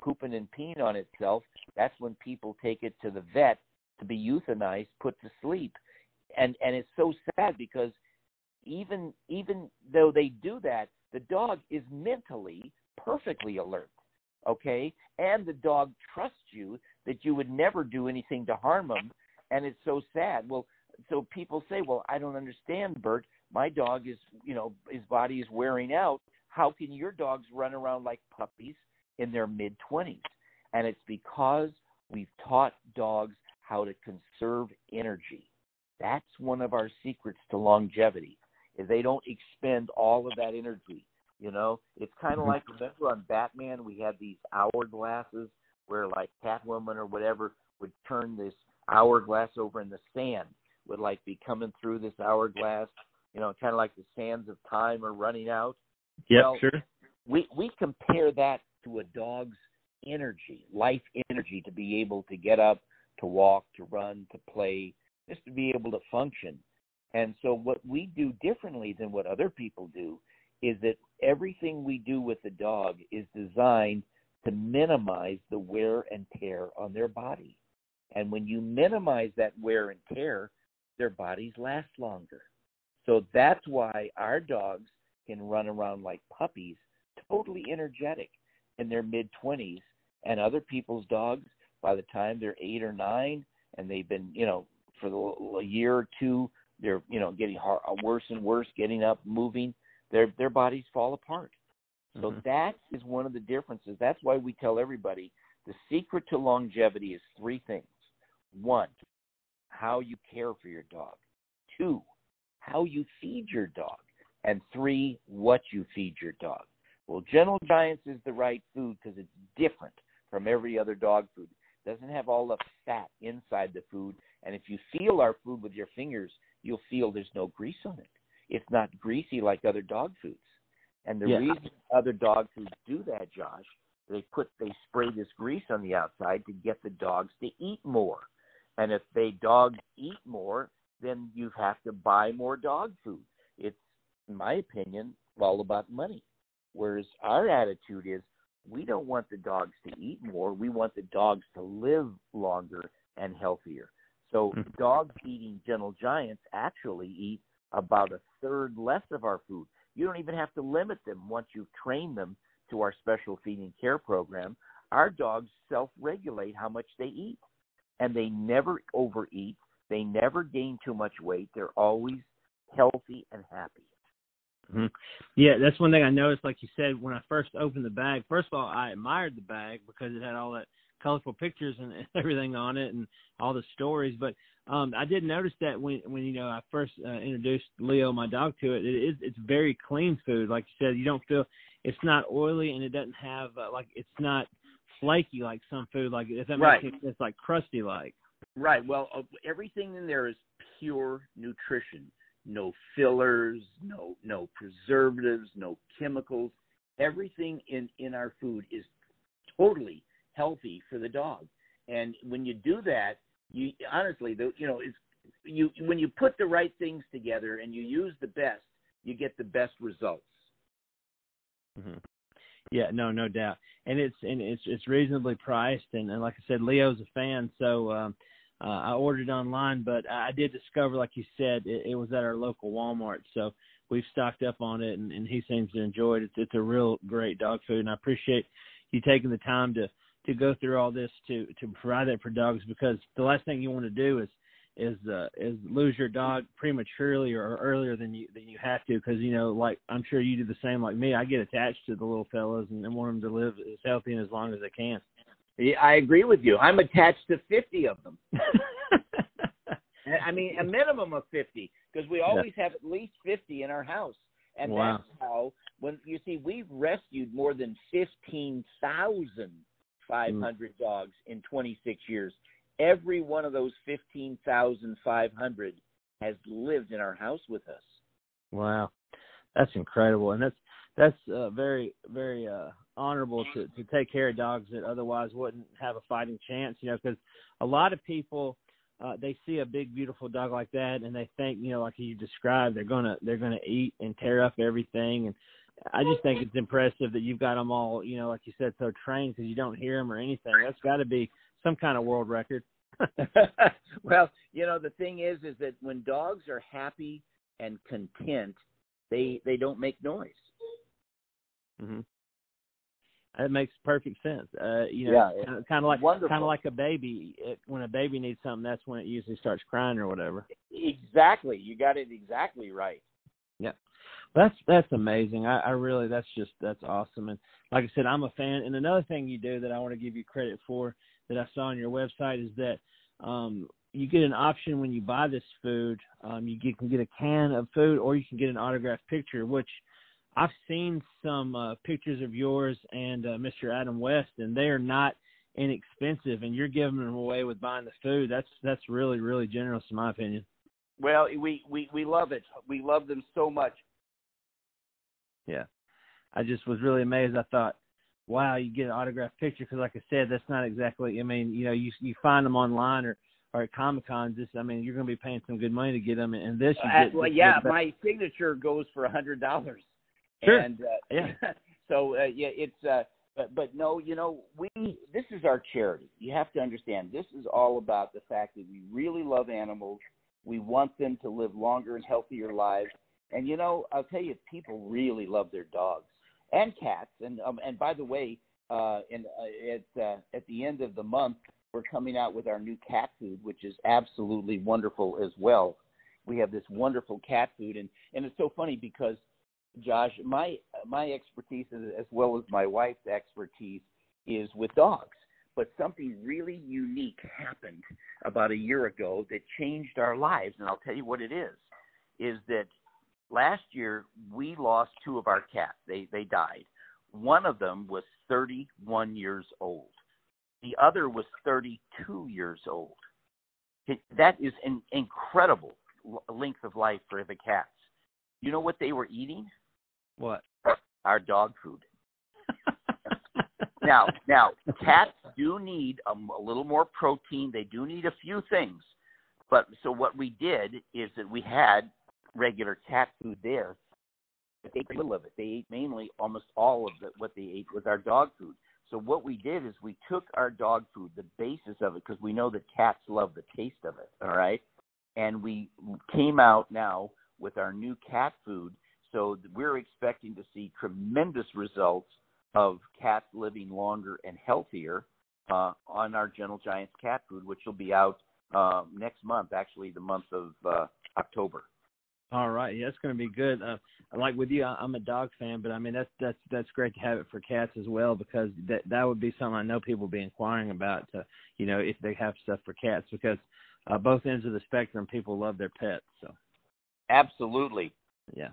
pooping and peeing on itself, that's when people take it to the vet to be euthanized, put to sleep. And and it's so sad because even even though they do that, the dog is mentally perfectly alert. Okay? And the dog trusts you that you would never do anything to harm him. And it's so sad. Well, so people say, Well, I don't understand, Burt. My dog is you know, his body is wearing out. How can your dogs run around like puppies in their mid twenties? And it's because we've taught dogs how to conserve energy. That's one of our secrets to longevity. Is they don't expend all of that energy. You know, it's kind of Mhm. like remember on Batman we had these hourglasses where like Catwoman or whatever would turn this hourglass over in the sand would like be coming through this hourglass. You know, kind of like the sands of time are running out. Yeah, well, sure. we we compare that to a dog's energy, life energy to be able to get up, to walk, to run, to play, just to be able to function. And so what we do differently than what other people do is that everything we do with the dog is designed to minimize the wear and tear on their body. And when you minimize that wear and tear, their bodies last longer. So that's why our dogs can run around like puppies, totally energetic in their mid 20s, and other people's dogs by the time they're eight or nine, and they've been, you know, for the, a year or two, they're, you know, getting hard, worse and worse, getting up, moving. Their their bodies fall apart. So Mhm. that is one of the differences. That's why we tell everybody the secret to longevity is three things. One, how you care for your dog. Two, how you feed your dog. And three, what you feed your dog. Well, Gentle Giants is the right food because it's different from every other dog food. It doesn't have all the fat inside the food. And if you feel our food with your fingers, you'll feel there's no grease on it. It's not greasy like other dog foods. And the Yeah. reason other dog foods do that, Josh, they put they spray this grease on the outside to get the dogs to eat more. And if they dogs eat more, then you have to buy more dog food. It's, in my opinion, all about money. Whereas our attitude is we don't want the dogs to eat more. We want the dogs to live longer and healthier. So Mhm. dogs eating gentle giants actually eat about a third less of our food. You don't even have to limit them once you train them to our special feeding care program. Our dogs self regulate how much they eat. And they never overeat. They never gain too much weight. They're always healthy and happy. Yeah, that's one thing I noticed. Like you said, when I first opened the bag, first of all, I admired the bag because it had all that colorful pictures and everything on it, and all the stories. But um I did notice that when when you know I first uh, introduced Leo, my dog, to it, it is it's very clean food. Like you said, you don't feel it's not oily and it doesn't have uh, like it's not flaky like some food. Like if that Right. makes sense, it's like crusty like. Right. Well, uh, everything in there is pure nutrition. No fillers, no no preservatives, no chemicals. Everything in in our food is totally healthy for the dog. And when you do that, you honestly, the, you know, it's you when you put the right things together and you use the best, you get the best results. hmm Yeah, no, no doubt, and it's and it's it's reasonably priced, and, and like I said, Leo's a fan, so um, uh, I ordered online, but I did discover, like you said, it, it was at our local Walmart, so we've stocked up on it, and, and he seems to enjoy it. It's, it's a real great dog food, and I appreciate you taking the time to to go through all this to to provide that for dogs, because the last thing you want to do is is uh, is lose your dog prematurely or earlier than you than you have to because you know like I'm sure you do the same like me. I get attached to the little fellas and, and want them to live as healthy and as long as they can. Yeah, I agree with you. I'm attached to 50 of them. I mean, a minimum of 50 because we always have at least 50 in our house. And Wow. that's how, when you see, we've rescued more than 15,500 dogs in 26 years. Every one of those 15,500 has lived in our house with us. wow, that's incredible, and that's that's uh, very very uh, honorable to to take care of dogs that otherwise wouldn't have a fighting chance. You know, because a lot of people. Uh, they see a big beautiful dog like that and they think you know like you described they're gonna they're gonna eat and tear up everything and I just think it's impressive that you've got them all, you know, like you said, so trained because you don't hear them or anything. That's got to be some kind of world record. well, you know, the thing is, is that when dogs are happy and content, they they don't make noise. hmm That makes perfect sense. Uh, you know, Yeah, kind, of, kind of like wonderful. kind of like a baby. It, when a baby needs something, that's when it usually starts crying or whatever. Exactly, you got it exactly right. Yeah, that's that's amazing. I, I really that's just that's awesome. And like I said, I'm a fan. And another thing you do that I want to give you credit for that I saw on your website is that um, you get an option when you buy this food. Um, you get, can get a can of food, or you can get an autographed picture. Which I've seen some uh, pictures of yours and uh, Mr. Adam West, and they are not inexpensive. And you're giving them away with buying the food. That's that's really really generous in my opinion. Well, we we we love it. We love them so much. Yeah, I just was really amazed. I thought, wow, you get an autographed picture because, like I said, that's not exactly. I mean, you know, you you find them online or or at Comic Con. Just, I mean, you're going to be paying some good money to get them, and this you Uh, well, yeah, my signature goes for a hundred dollars. Sure. And uh, Yeah. so uh, yeah, it's uh, but but no, you know, we this is our charity. You have to understand. This is all about the fact that we really love animals. We want them to live longer and healthier lives. And you know, I'll tell you, people really love their dogs and cats. And um, and by the way, uh, in, uh, at uh, at the end of the month, we're coming out with our new cat food, which is absolutely wonderful as well. We have this wonderful cat food, and and it's so funny because Josh, my my expertise as well as my wife's expertise is with dogs. But something really unique happened about a year ago that changed our lives, and I'll tell you what it is. Is that last year we lost two of our cats. They they died. One of them was 31 years old. The other was 32 years old. That is an incredible. length of life for the cats. You know what they were eating? What? Our dog food. now, now cats do need a, a little more protein. They do need a few things. But so what we did is that we had regular cat food there. But they ate little of it. They ate mainly almost all of the, what they ate was our dog food. So what we did is we took our dog food, the basis of it, because we know that cats love the taste of it. All right, and we came out now with our new cat food. So we're expecting to see tremendous results of cats living longer and healthier uh, on our Gentle Giants cat food, which will be out uh, next month, actually the month of uh, October. All right, yeah, it's going to be good. Uh, like with you, I'm a dog fan, but I mean that's that's that's great to have it for cats as well because that that would be something I know people will be inquiring about. To, you know, if they have stuff for cats because uh, both ends of the spectrum, people love their pets. So absolutely, yeah.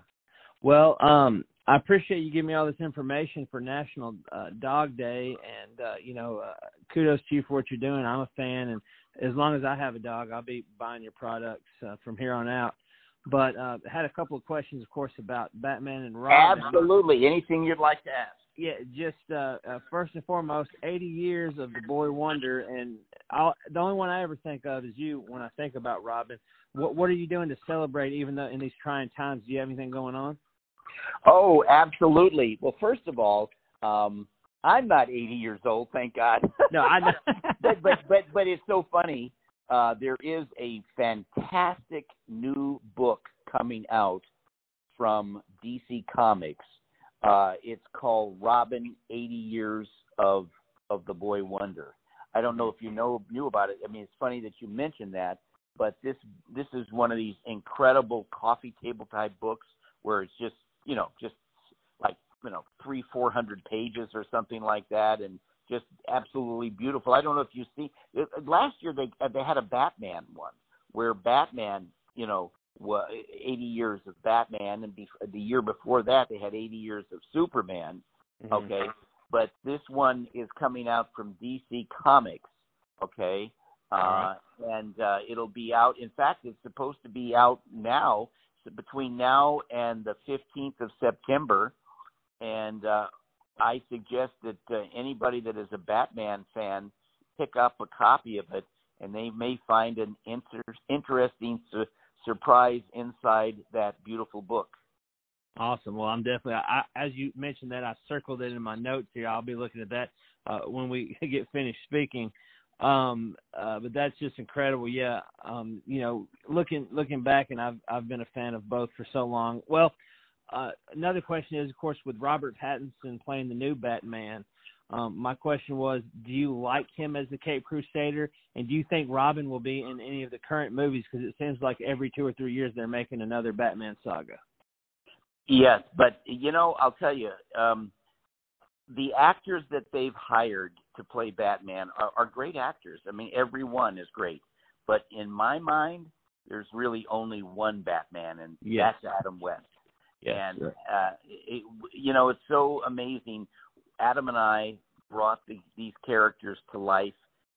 Well, um, I appreciate you giving me all this information for National uh, Dog Day, and uh, you know, uh, kudos to you for what you're doing. I'm a fan, and as long as I have a dog, I'll be buying your products uh, from here on out. But uh, had a couple of questions, of course, about Batman and Robin. Absolutely, anything you'd like to ask. Yeah, just uh, uh, first and foremost, 80 years of the Boy Wonder, and I'll, the only one I ever think of is you when I think about Robin. What What are you doing to celebrate, even though in these trying times? Do you have anything going on? Oh, absolutely. Well, first of all, um, I'm not 80 years old, thank God. no, I know. but but but but it's so funny. Uh, there is a fantastic new book coming out from DC Comics. Uh, it's called Robin: 80 Years of of the Boy Wonder. I don't know if you know knew about it. I mean, it's funny that you mentioned that, but this this is one of these incredible coffee table type books where it's just you know just like you know three four hundred pages or something like that, and just absolutely beautiful. I don't know if you see last year they they had a Batman one where Batman, you know, was 80 years of Batman, and be, the year before that they had 80 years of Superman. Mm-hmm. Okay, but this one is coming out from DC Comics. Okay, uh, right. and uh, it'll be out. In fact, it's supposed to be out now, so between now and the 15th of September, and uh, I suggest that uh, anybody that is a Batman fan pick up a copy of it, and they may find an inter- interesting su- surprise inside that beautiful book. Awesome. Well, I'm definitely, I, as you mentioned that, I circled it in my notes here. I'll be looking at that uh, when we get finished speaking. Um, uh, but that's just incredible. Yeah. Um, you know, looking looking back, and I've I've been a fan of both for so long. Well, uh, another question is, of course, with Robert Pattinson playing the new Batman. Um, my question was, do you like him as the Cape Crusader, and do you think Robin will be in any of the current movies? Because it seems like every two or three years they're making another Batman saga. Yes, but you know, I'll tell you, um, the actors that they've hired to play Batman are, are great actors. I mean, every one is great. But in my mind, there's really only one Batman, and yes. that's Adam West. Yes, and uh, it, you know, it's so amazing. Adam and I brought the, these characters to life.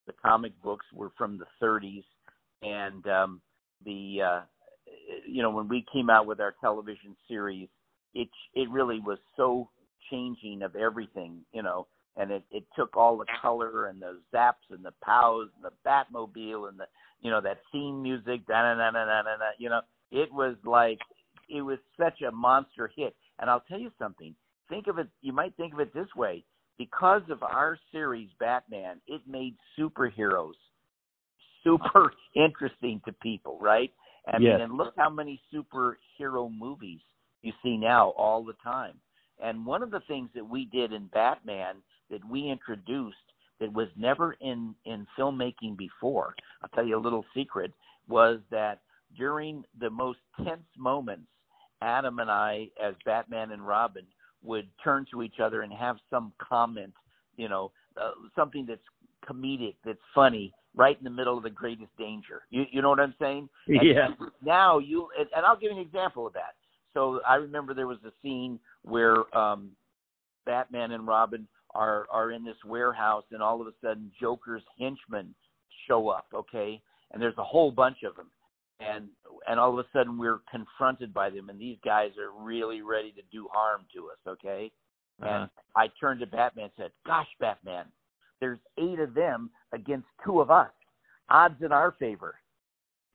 The comic books were from the 30s, and um, the uh, you know when we came out with our television series, it it really was so changing of everything. You know, and it, it took all the color and the zaps and the pows and the Batmobile and the you know that theme music, da na na na na na. You know, it was like it was such a monster hit. And I'll tell you something. Think of it. You might think of it this way: because of our series Batman, it made superheroes super uh-huh. interesting to people, right? I yes. mean, and look how many superhero movies you see now all the time. And one of the things that we did in Batman that we introduced that was never in in filmmaking before, I'll tell you a little secret, was that during the most tense moments, Adam and I, as Batman and Robin, would turn to each other and have some comment, you know, uh, something that's comedic, that's funny, right in the middle of the greatest danger. You you know what I'm saying? And, yeah. now you and, and I'll give you an example of that. So I remember there was a scene where um Batman and Robin are are in this warehouse and all of a sudden Joker's henchmen show up, okay? And there's a whole bunch of them. And and all of a sudden we're confronted by them, and these guys are really ready to do harm to us. Okay, Uh-huh. and I turned to Batman and said, "Gosh, Batman, there's eight of them against two of us. Odds in our favor."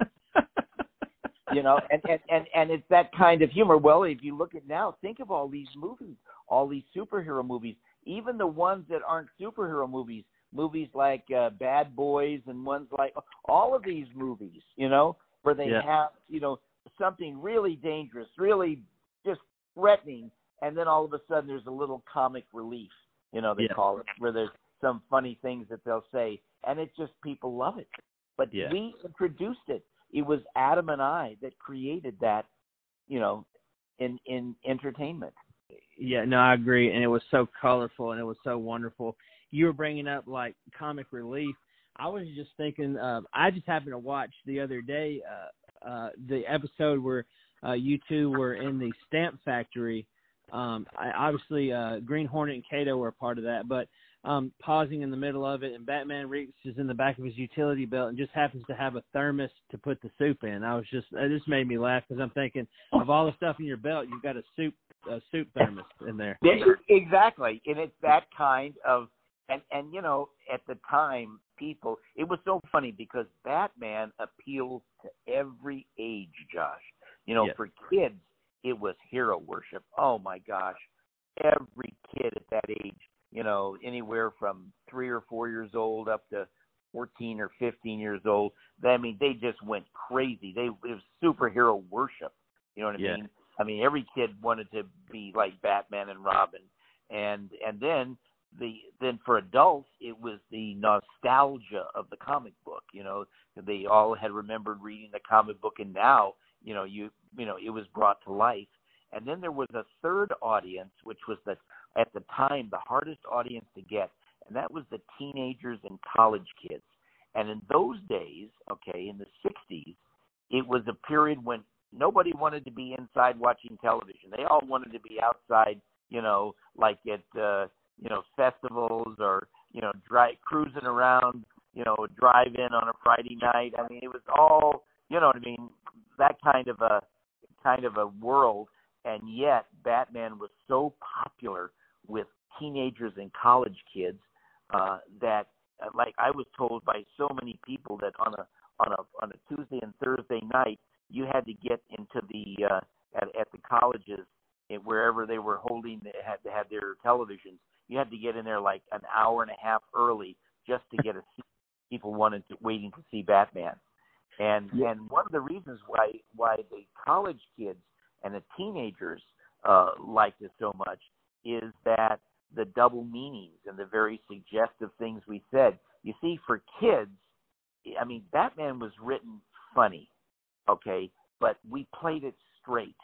you know and, and and and it's that kind of humor well if you look at now think of all these movies all these superhero movies even the ones that aren't superhero movies movies like uh, bad boys and ones like all of these movies you know where they Yeah. have you know something really dangerous really just threatening and then all of a sudden there's a little comic relief you know they Yeah. call it where there's some funny things that they'll say and it just people love it but Yeah. we introduced it it was Adam and I that created that, you know, in in entertainment. Yeah, no, I agree, and it was so colorful and it was so wonderful. You were bringing up like comic relief. I was just thinking. Uh, I just happened to watch the other day uh, uh, the episode where uh, you two were in the stamp factory. Um, I, obviously, uh, Green Hornet and Kato were a part of that, but um, pausing in the middle of it, and Batman reaches in the back of his utility belt and just happens to have a thermos to put the soup in. I was just, it just made me laugh because I'm thinking of all the stuff in your belt, you've got a soup, a soup thermos in there. Exactly, and it's that kind of and and you know at the time people it was so funny because Batman appeals to every age, Josh. You know, Yeah. for kids it was hero worship. Oh my gosh, every kid at that age, you know, anywhere from three or four years old up to 14 or 15 years old. I mean, they just went crazy. They it was superhero worship. You know what I Yeah. mean? I mean, every kid wanted to be like Batman and Robin, and and then the then for adults it was the nostalgia of the comic book. You know, they all had remembered reading the comic book, and now you know you you know it was brought to life. And then there was a third audience, which was the at the time the hardest audience to get, and that was the teenagers and college kids. And in those days, okay, in the 60s, it was a period when nobody wanted to be inside watching television. They all wanted to be outside, you know, like at uh, you know festivals or you know dri cruising around, you know, drive in on a Friday night. I mean, it was all, you know what I mean, that kind of a kind of a world. And yet, Batman was so popular with teenagers and college kids uh, that, uh, like, I was told by so many people that on a on a on a Tuesday and Thursday night, you had to get into the uh, at at the colleges eh, wherever they were holding they had have their televisions. You had to get in there like an hour and a half early just to get a seat. People wanted to waiting to see Batman, and and one of the reasons why why the college kids and the teenagers uh, liked it so much is that the double meanings and the very suggestive things we said. You see, for kids, I mean, Batman was written funny, okay, but we played it straight.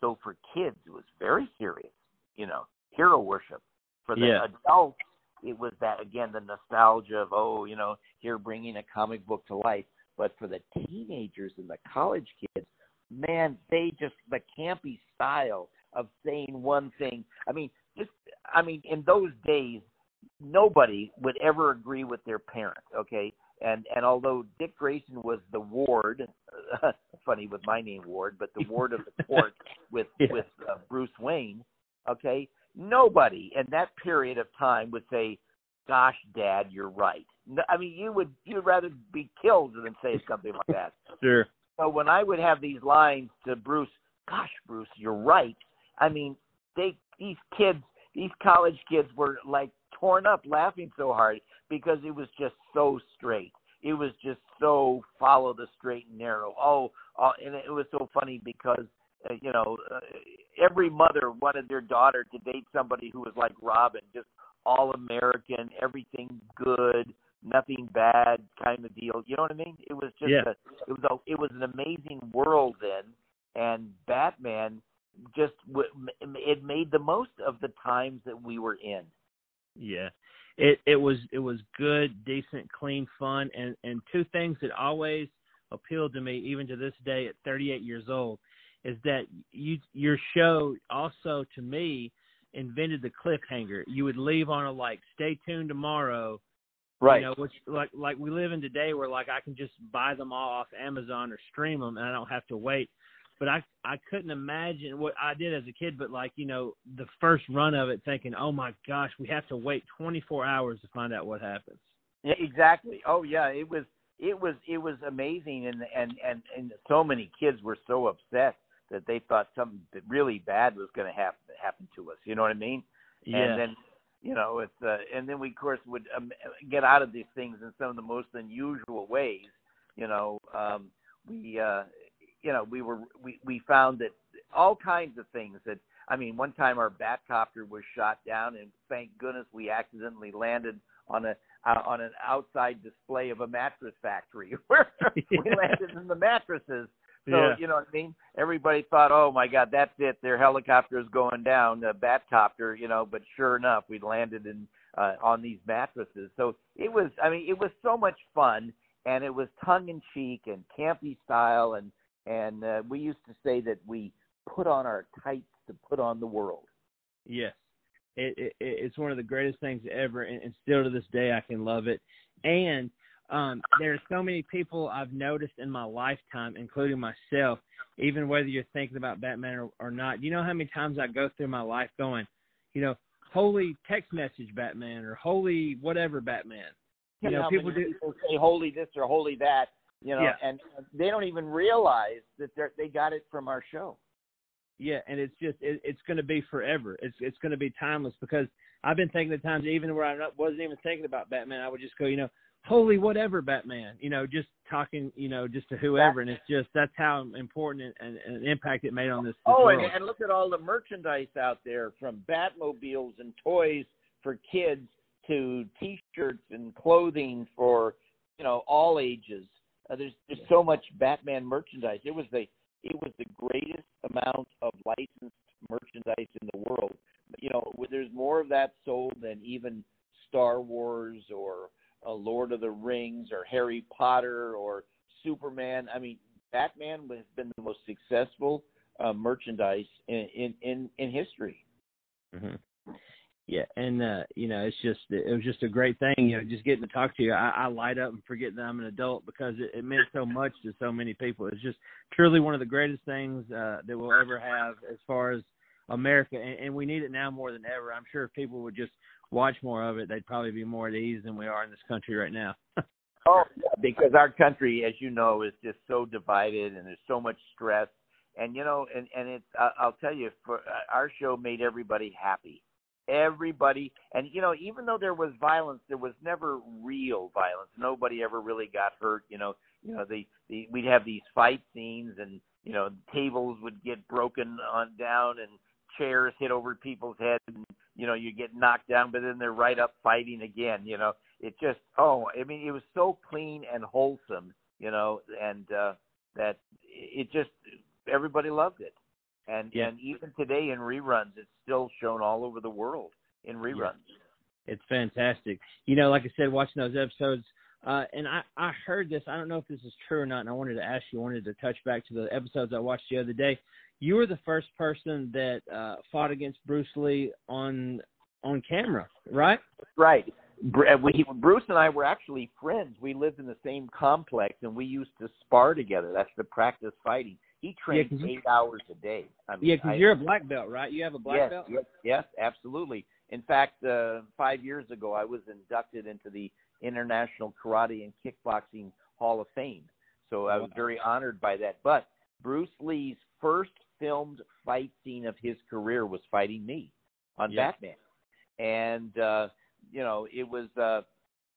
So for kids, it was very serious, you know, hero worship. For the Yeah. adults, it was that again the nostalgia of oh, you know, here bringing a comic book to life. But for the teenagers and the college kids, man, they just the campy style of saying one thing. I mean, just I mean, in those days, nobody would ever agree with their parents. Okay, and and although Dick Grayson was the ward, funny with my name Ward, but the ward of the court with Yeah. with uh, Bruce Wayne. Okay, nobody in that period of time would say, "Gosh, Dad, you're right." No, I mean, you would you'd rather be killed than say something like that. Sure. So when I would have these lines to Bruce, gosh, Bruce, you're right. I mean, they these kids, these college kids were like torn up laughing so hard because it was just so straight. It was just so follow the straight and narrow. Oh, uh, and it was so funny because uh, you know uh, every mother wanted their daughter to date somebody who was like Robin, just all American, everything good, nothing bad kind of deal. You know what I mean? It was just Yeah. a, it was a, it was an amazing world then, and Batman just w- it made the most of the times that we were in. Yeah. It it was it was good, decent, clean fun and and two things that always appealed to me even to this day at 38 years old is that you your show also to me invented the cliffhanger. You would leave on a like stay tuned tomorrow Right. You know, which like like we live in today where like I can just buy them all off Amazon or stream them and I don't have to wait. But I I couldn't imagine what I did as a kid. But like you know, the first run of it, thinking, oh my gosh, we have to wait 24 hours to find out what happens. Yeah, exactly. Oh yeah, it was it was it was amazing, and and and and so many kids were so upset that they thought something really bad was going to happen happen to us. You know what I mean? Yeah. And then you know it's uh, and then we of course would um, get out of these things in some of the most unusual ways. You know, um, we uh, you know we were we we found that all kinds of things that I mean, one time our Batcopter was shot down, and thank goodness we accidentally landed on a uh, on an outside display of a mattress factory where we landed in the mattresses. So Yeah. you know what I mean. Everybody thought, "Oh my God, that's it. Their helicopter is going down, the Batcopter." You know, but sure enough, we landed in uh, on these mattresses. So it was. I mean, it was so much fun, and it was tongue in cheek and campy style, and and uh, we used to say that we put on our tights to put on the world. Yes, it, it it's one of the greatest things ever, and, and still to this day I can love it. And um, there are so many people I've noticed in my lifetime, including myself. Even whether you're thinking about Batman or, or not, you know how many times I go through my life going, you know, holy text message Batman or holy whatever Batman. You know, people do. people say holy this or holy that, you know, Yeah. and they don't even realize that they they got it from our show. Yeah, and it's just it, it's going to be forever. It's it's going to be timeless because I've been thinking of times even where I wasn't even thinking about Batman, I would just go, you know, holy whatever Batman, you know, just talking, you know, just to whoever, and it's just that's how important and, and an impact it made on this. this Oh, and, and look at all the merchandise out there from Batmobiles and toys for kids to T-shirts and clothing for you know all ages. Uh, there's there's so much Batman merchandise. It was the it was the greatest amount of licensed merchandise in the world. You know, there's more of that sold than even Star Wars or uh, Lord of the Rings or Harry Potter or Superman. I mean, Batman has been the most successful uh, merchandise in, in in in history. hmm Yeah, and uh, you know, it's just it was just a great thing, you know, just getting to talk to you. I, I light up and forget that I'm an adult because it, it meant so much to so many people. It's just truly one of the greatest things uh, that we'll ever have as far as America, and, and we need it now more than ever. I'm sure if people would just watch more of it, they'd probably be more at ease than we are in this country right now. Oh, yeah, because our country, as you know, is just so divided, and there's so much stress. And you know, and and it's I- I'll tell you, for uh, our show made everybody happy. Everybody, and you know, even though there was violence, there was never real violence. Nobody ever really got hurt. You know, you know, the, the we'd have these fight scenes, and you know, tables would get broken on down, and chairs hit over people's heads, and you know, you get knocked down, but then they're right up fighting again. You know, it just oh i mean it was so clean and wholesome you know and uh that it just everybody loved it and Yeah. and even today in reruns it's still shown all over the world in reruns It's fantastic. You know, like I said, watching those episodes, uh, and I, I heard this. I don't know if this is true or not, and I wanted to ask you. I wanted to touch back to the episodes I watched the other day. You were the first person that uh, fought against Bruce Lee on on camera, right? right uh, we, bruce and i were actually friends we lived in the same complex and we used to spar together that's the practice fighting he trained you- eight hours a day I mean, Yeah, because you're a black belt, right? You have a black yes, belt. Yes, yes, absolutely. In fact, uh, five years ago, I was inducted into the International Karate and Kickboxing Hall of Fame. So I was very honored by that. But Bruce Lee's first filmed fight scene of his career was fighting me on Yeah. Batman. And, uh, you know, it was, uh,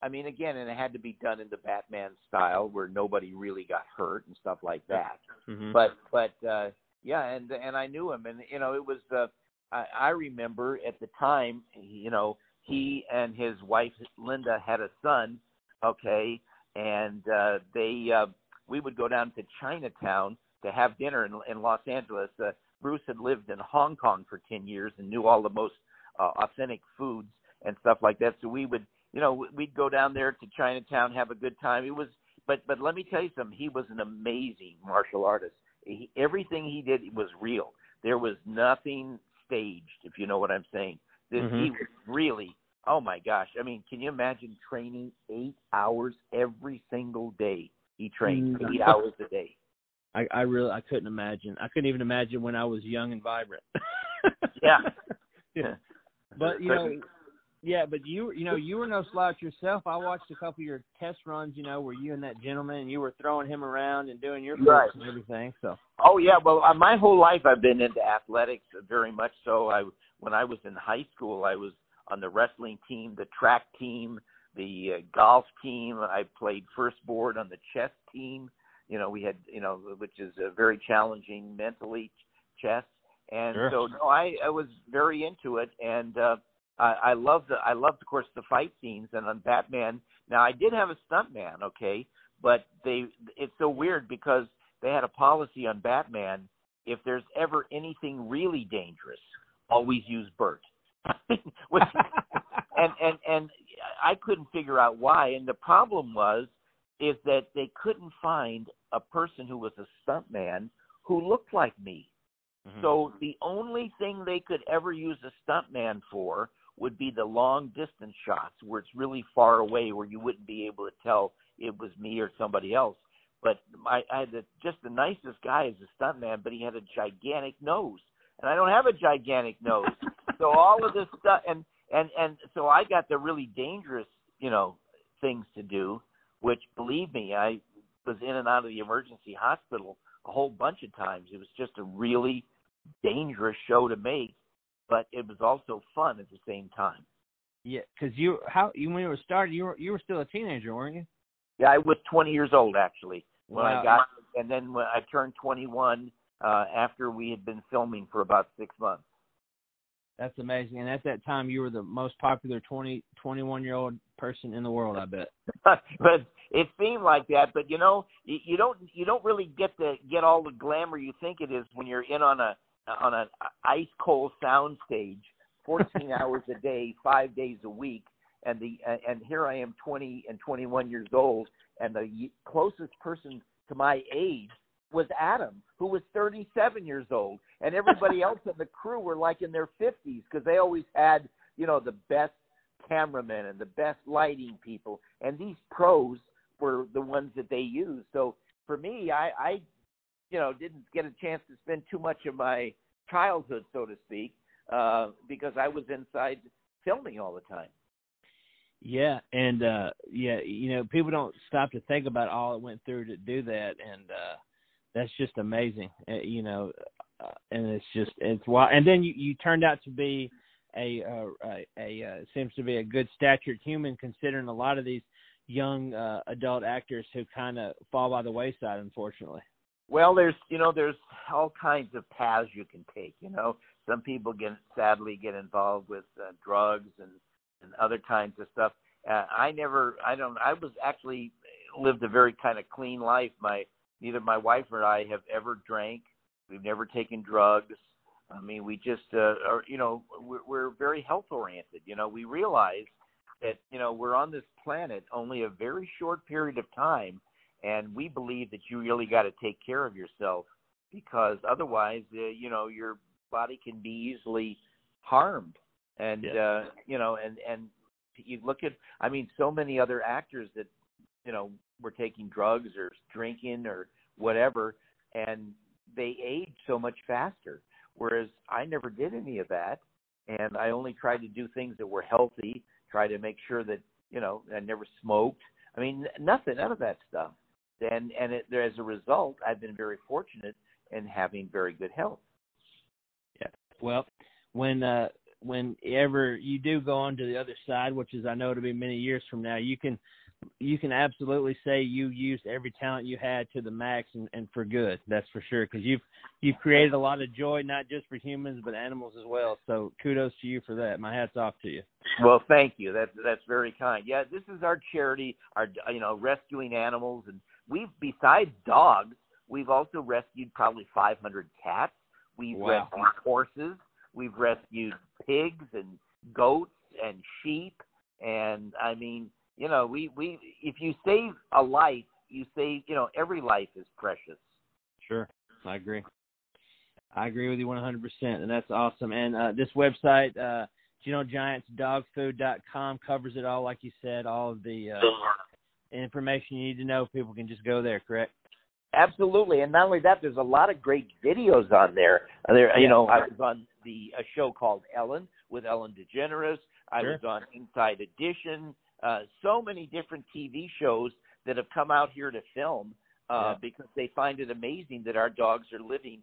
I mean, again, and it had to be done in the Batman style where nobody really got hurt and stuff like that Mm-hmm. but but uh yeah and and i knew him and you know it was uh i i remember at the time you know he and his wife linda had a son okay and uh they uh we would go down to chinatown to have dinner in in los angeles uh, bruce had lived in hong kong for 10 years and knew all the most uh, authentic foods and stuff like that so we would you know we'd go down there to chinatown have a good time it was but but let me tell you something. He was an amazing martial artist. He, everything he did was real. There was nothing staged, if you know what I'm saying. This, He Mhm. was really Oh my gosh! I mean, can you imagine training eight hours every single day? He trained Mm. eight hours a day. I, I really I couldn't imagine. I couldn't even imagine when I was young and vibrant. Yeah. yeah. But you know, yeah, but you you know you were no slouch yourself. I watched a couple of your test runs. You know, where you and that gentleman and you were throwing him around and doing your Right. and everything. So Oh yeah, well, my whole life I've been into athletics very much. So I, when I was in high school, I was on the wrestling team, the track team, the uh, golf team. I played first board on the chess team. You know, we had, you know, which is uh, very challenging mentally, chess. And Sure. so, no, I, I was very into it, and uh, I, I loved, the, I loved, of course, the fight scenes. And on Batman, now I did have a stuntman, okay, but they, it's so weird because they had a policy on Batman. If there's ever anything really dangerous, always use Burt. Which, and and and I couldn't figure out why. And the problem was is that they couldn't find a person who was a stuntman who looked like me. Mm-hmm. So the only thing they could ever use a stuntman for would be the long distance shots where it's really far away where you wouldn't be able to tell it was me or somebody else. But I, I had the, just the nicest guy as a stuntman, but he had a gigantic nose, and I don't have a gigantic nose. so all of this stuff, and and and so I got the really dangerous, you know, things to do. Which, believe me, I was in and out of the emergency hospital a whole bunch of times. It was just a really dangerous show to make, but it was also fun at the same time. yeah, because you how you when you were started, you were you were still a teenager, weren't you? Yeah, I was 20 years old actually when Wow. I got, and then when I turned 21 uh, after we had been filming for about six months. That's amazing. And at that time, you were the most popular 20, 21 year old person in the world. I bet. but it seemed like that. But you know, you, you don't you don't really get the get all the glamour you think it is when you're in on a on an ice cold sound stage, 14 hours a day, five days a week, and the and here I am, 20 and 21 years old, and the closest person to my age was Adam, who was 37 years old, and everybody else in the crew were like in their 50s because they always had you know the best cameramen and the best lighting people, and these pros were the ones that they used. So for me, I, I you know didn't get a chance to spend too much of my childhood, so to speak, uh, because I was inside filming all the time. Yeah, and uh yeah, you know, people don't stop to think about all it went through to do that, and uh that's just amazing. Uh, you know, uh, and it's just it's wild. And then you you turned out to be a uh, a, a uh, seems to be a good statured human, considering a lot of these young uh, adult actors who kind of fall by the wayside, unfortunately. Well, there's you know there's all kinds of paths you can take. You know, some people get sadly get involved with uh, drugs and and other kinds of stuff. Uh, I never, I don't, I was actually lived a very kind of clean life. My neither my wife or I have ever drank. We've never taken drugs. I mean, we just uh, are, you know, we're, we're very health oriented. You know, we realize that you know we're on this planet only a very short period of time, and we believe that you really got to take care of yourself because otherwise, uh, you know, your body can be easily harmed. And uh, you know, and and you look at, I mean, so many other actors that you know were taking drugs or drinking or whatever, and they age so much faster. Whereas I never did any of that, and I only tried to do things that were healthy. Try to make sure that you know I never smoked. I mean, nothing, none of that stuff. And and it, as a result, I've been very fortunate in having very good health. Yeah. Well, when uh whenever you do go on to the other side, which is I know to be many years from now, you can you can absolutely say you used every talent you had to the max and, and for good. That's for sure because you've you've created a lot of joy not just for humans but animals as well. So kudos to you for that. My hats off to you. Well, thank you. That's that's very kind. Yeah, this is our charity, our you know rescuing animals, and we've besides dogs, we've also rescued probably 500 cats. We've Wow. rescued horses. We've rescued pigs and goats and sheep, and I mean, you know, we we if you save a life, you save. You know, every life is precious. Sure, I agree. I agree with you 100%, and that's awesome. And uh, this website, uh, GentleGiantsDogFood.com covers it all, like you said. All of the uh, information you need to know, people can just go there. Correct? Absolutely, and not only that, there's a lot of great videos on there. There, you know, I was on the a show called Ellen with Ellen DeGeneres. I Sure. was on Inside Edition. Uh, so many different TV shows that have come out here to film uh, Yeah. because they find it amazing that our dogs are living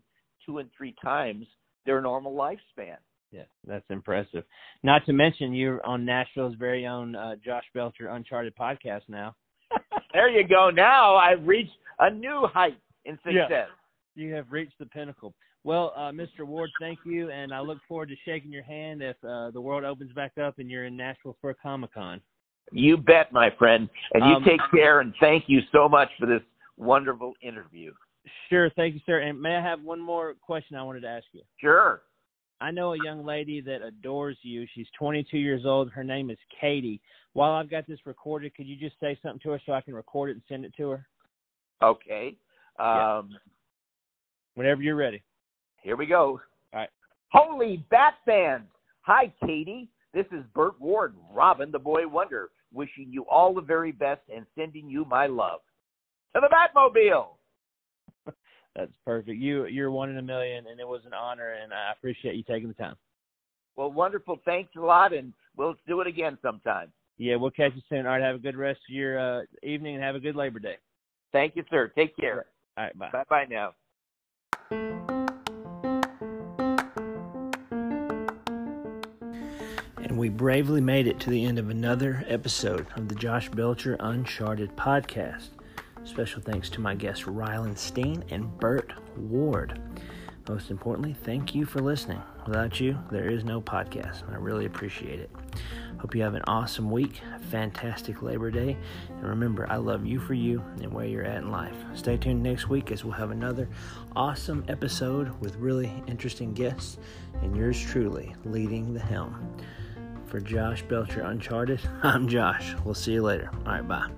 two and three times their normal lifespan. Yeah, that's impressive. Not to mention you're on Nashville's very own uh, Josh Belcher Uncharted podcast now. there you go. Now I've reached a new height in Yeah. success. You have reached the pinnacle. Well, uh, Mr. Ward, thank you, and I look forward to shaking your hand if uh, the world opens back up and you're in Nashville for a Comic Con. You bet, my friend. And you Um, take care and thank you so much for this wonderful interview. Sure, thank you, sir. And may I have one more question I wanted to ask you? Sure. I know a young lady that adores you. She's 22 years old. Her name is Katie. While I've got this recorded, could you just say something to her so I can record it and send it to her? Okay. Yeah. Um, Whenever you're ready. Here we go. All right. Holy Bat! Hi, Katie. This is Burt Ward, Robin the Boy Wonder, wishing you all the very best and sending you my love. To the Batmobile! That's perfect. You you're one in a million, and it was an honor, and I appreciate you taking the time. Well, wonderful. Thanks a lot, and we'll do it again sometime. Yeah, we'll catch you soon. All right, have a good rest of your uh, evening, and have a good Labor Day. Thank you, sir. Take care. All right, bye. Bye bye now. We bravely made it to the end of another episode of the Josh Belcher Uncharted podcast. Special thanks to my guests Ryland Steen and Burt Ward. Most importantly, thank you for listening. Without you, there is no podcast, and I really appreciate it. Hope you have an awesome week, a fantastic Labor Day, and remember, I love you for you and where you're at in life. Stay tuned next week as we'll have another awesome episode with really interesting guests, and yours truly leading the helm. For Josh Belcher Uncharted, I'm Josh. We'll see you later. All right, bye.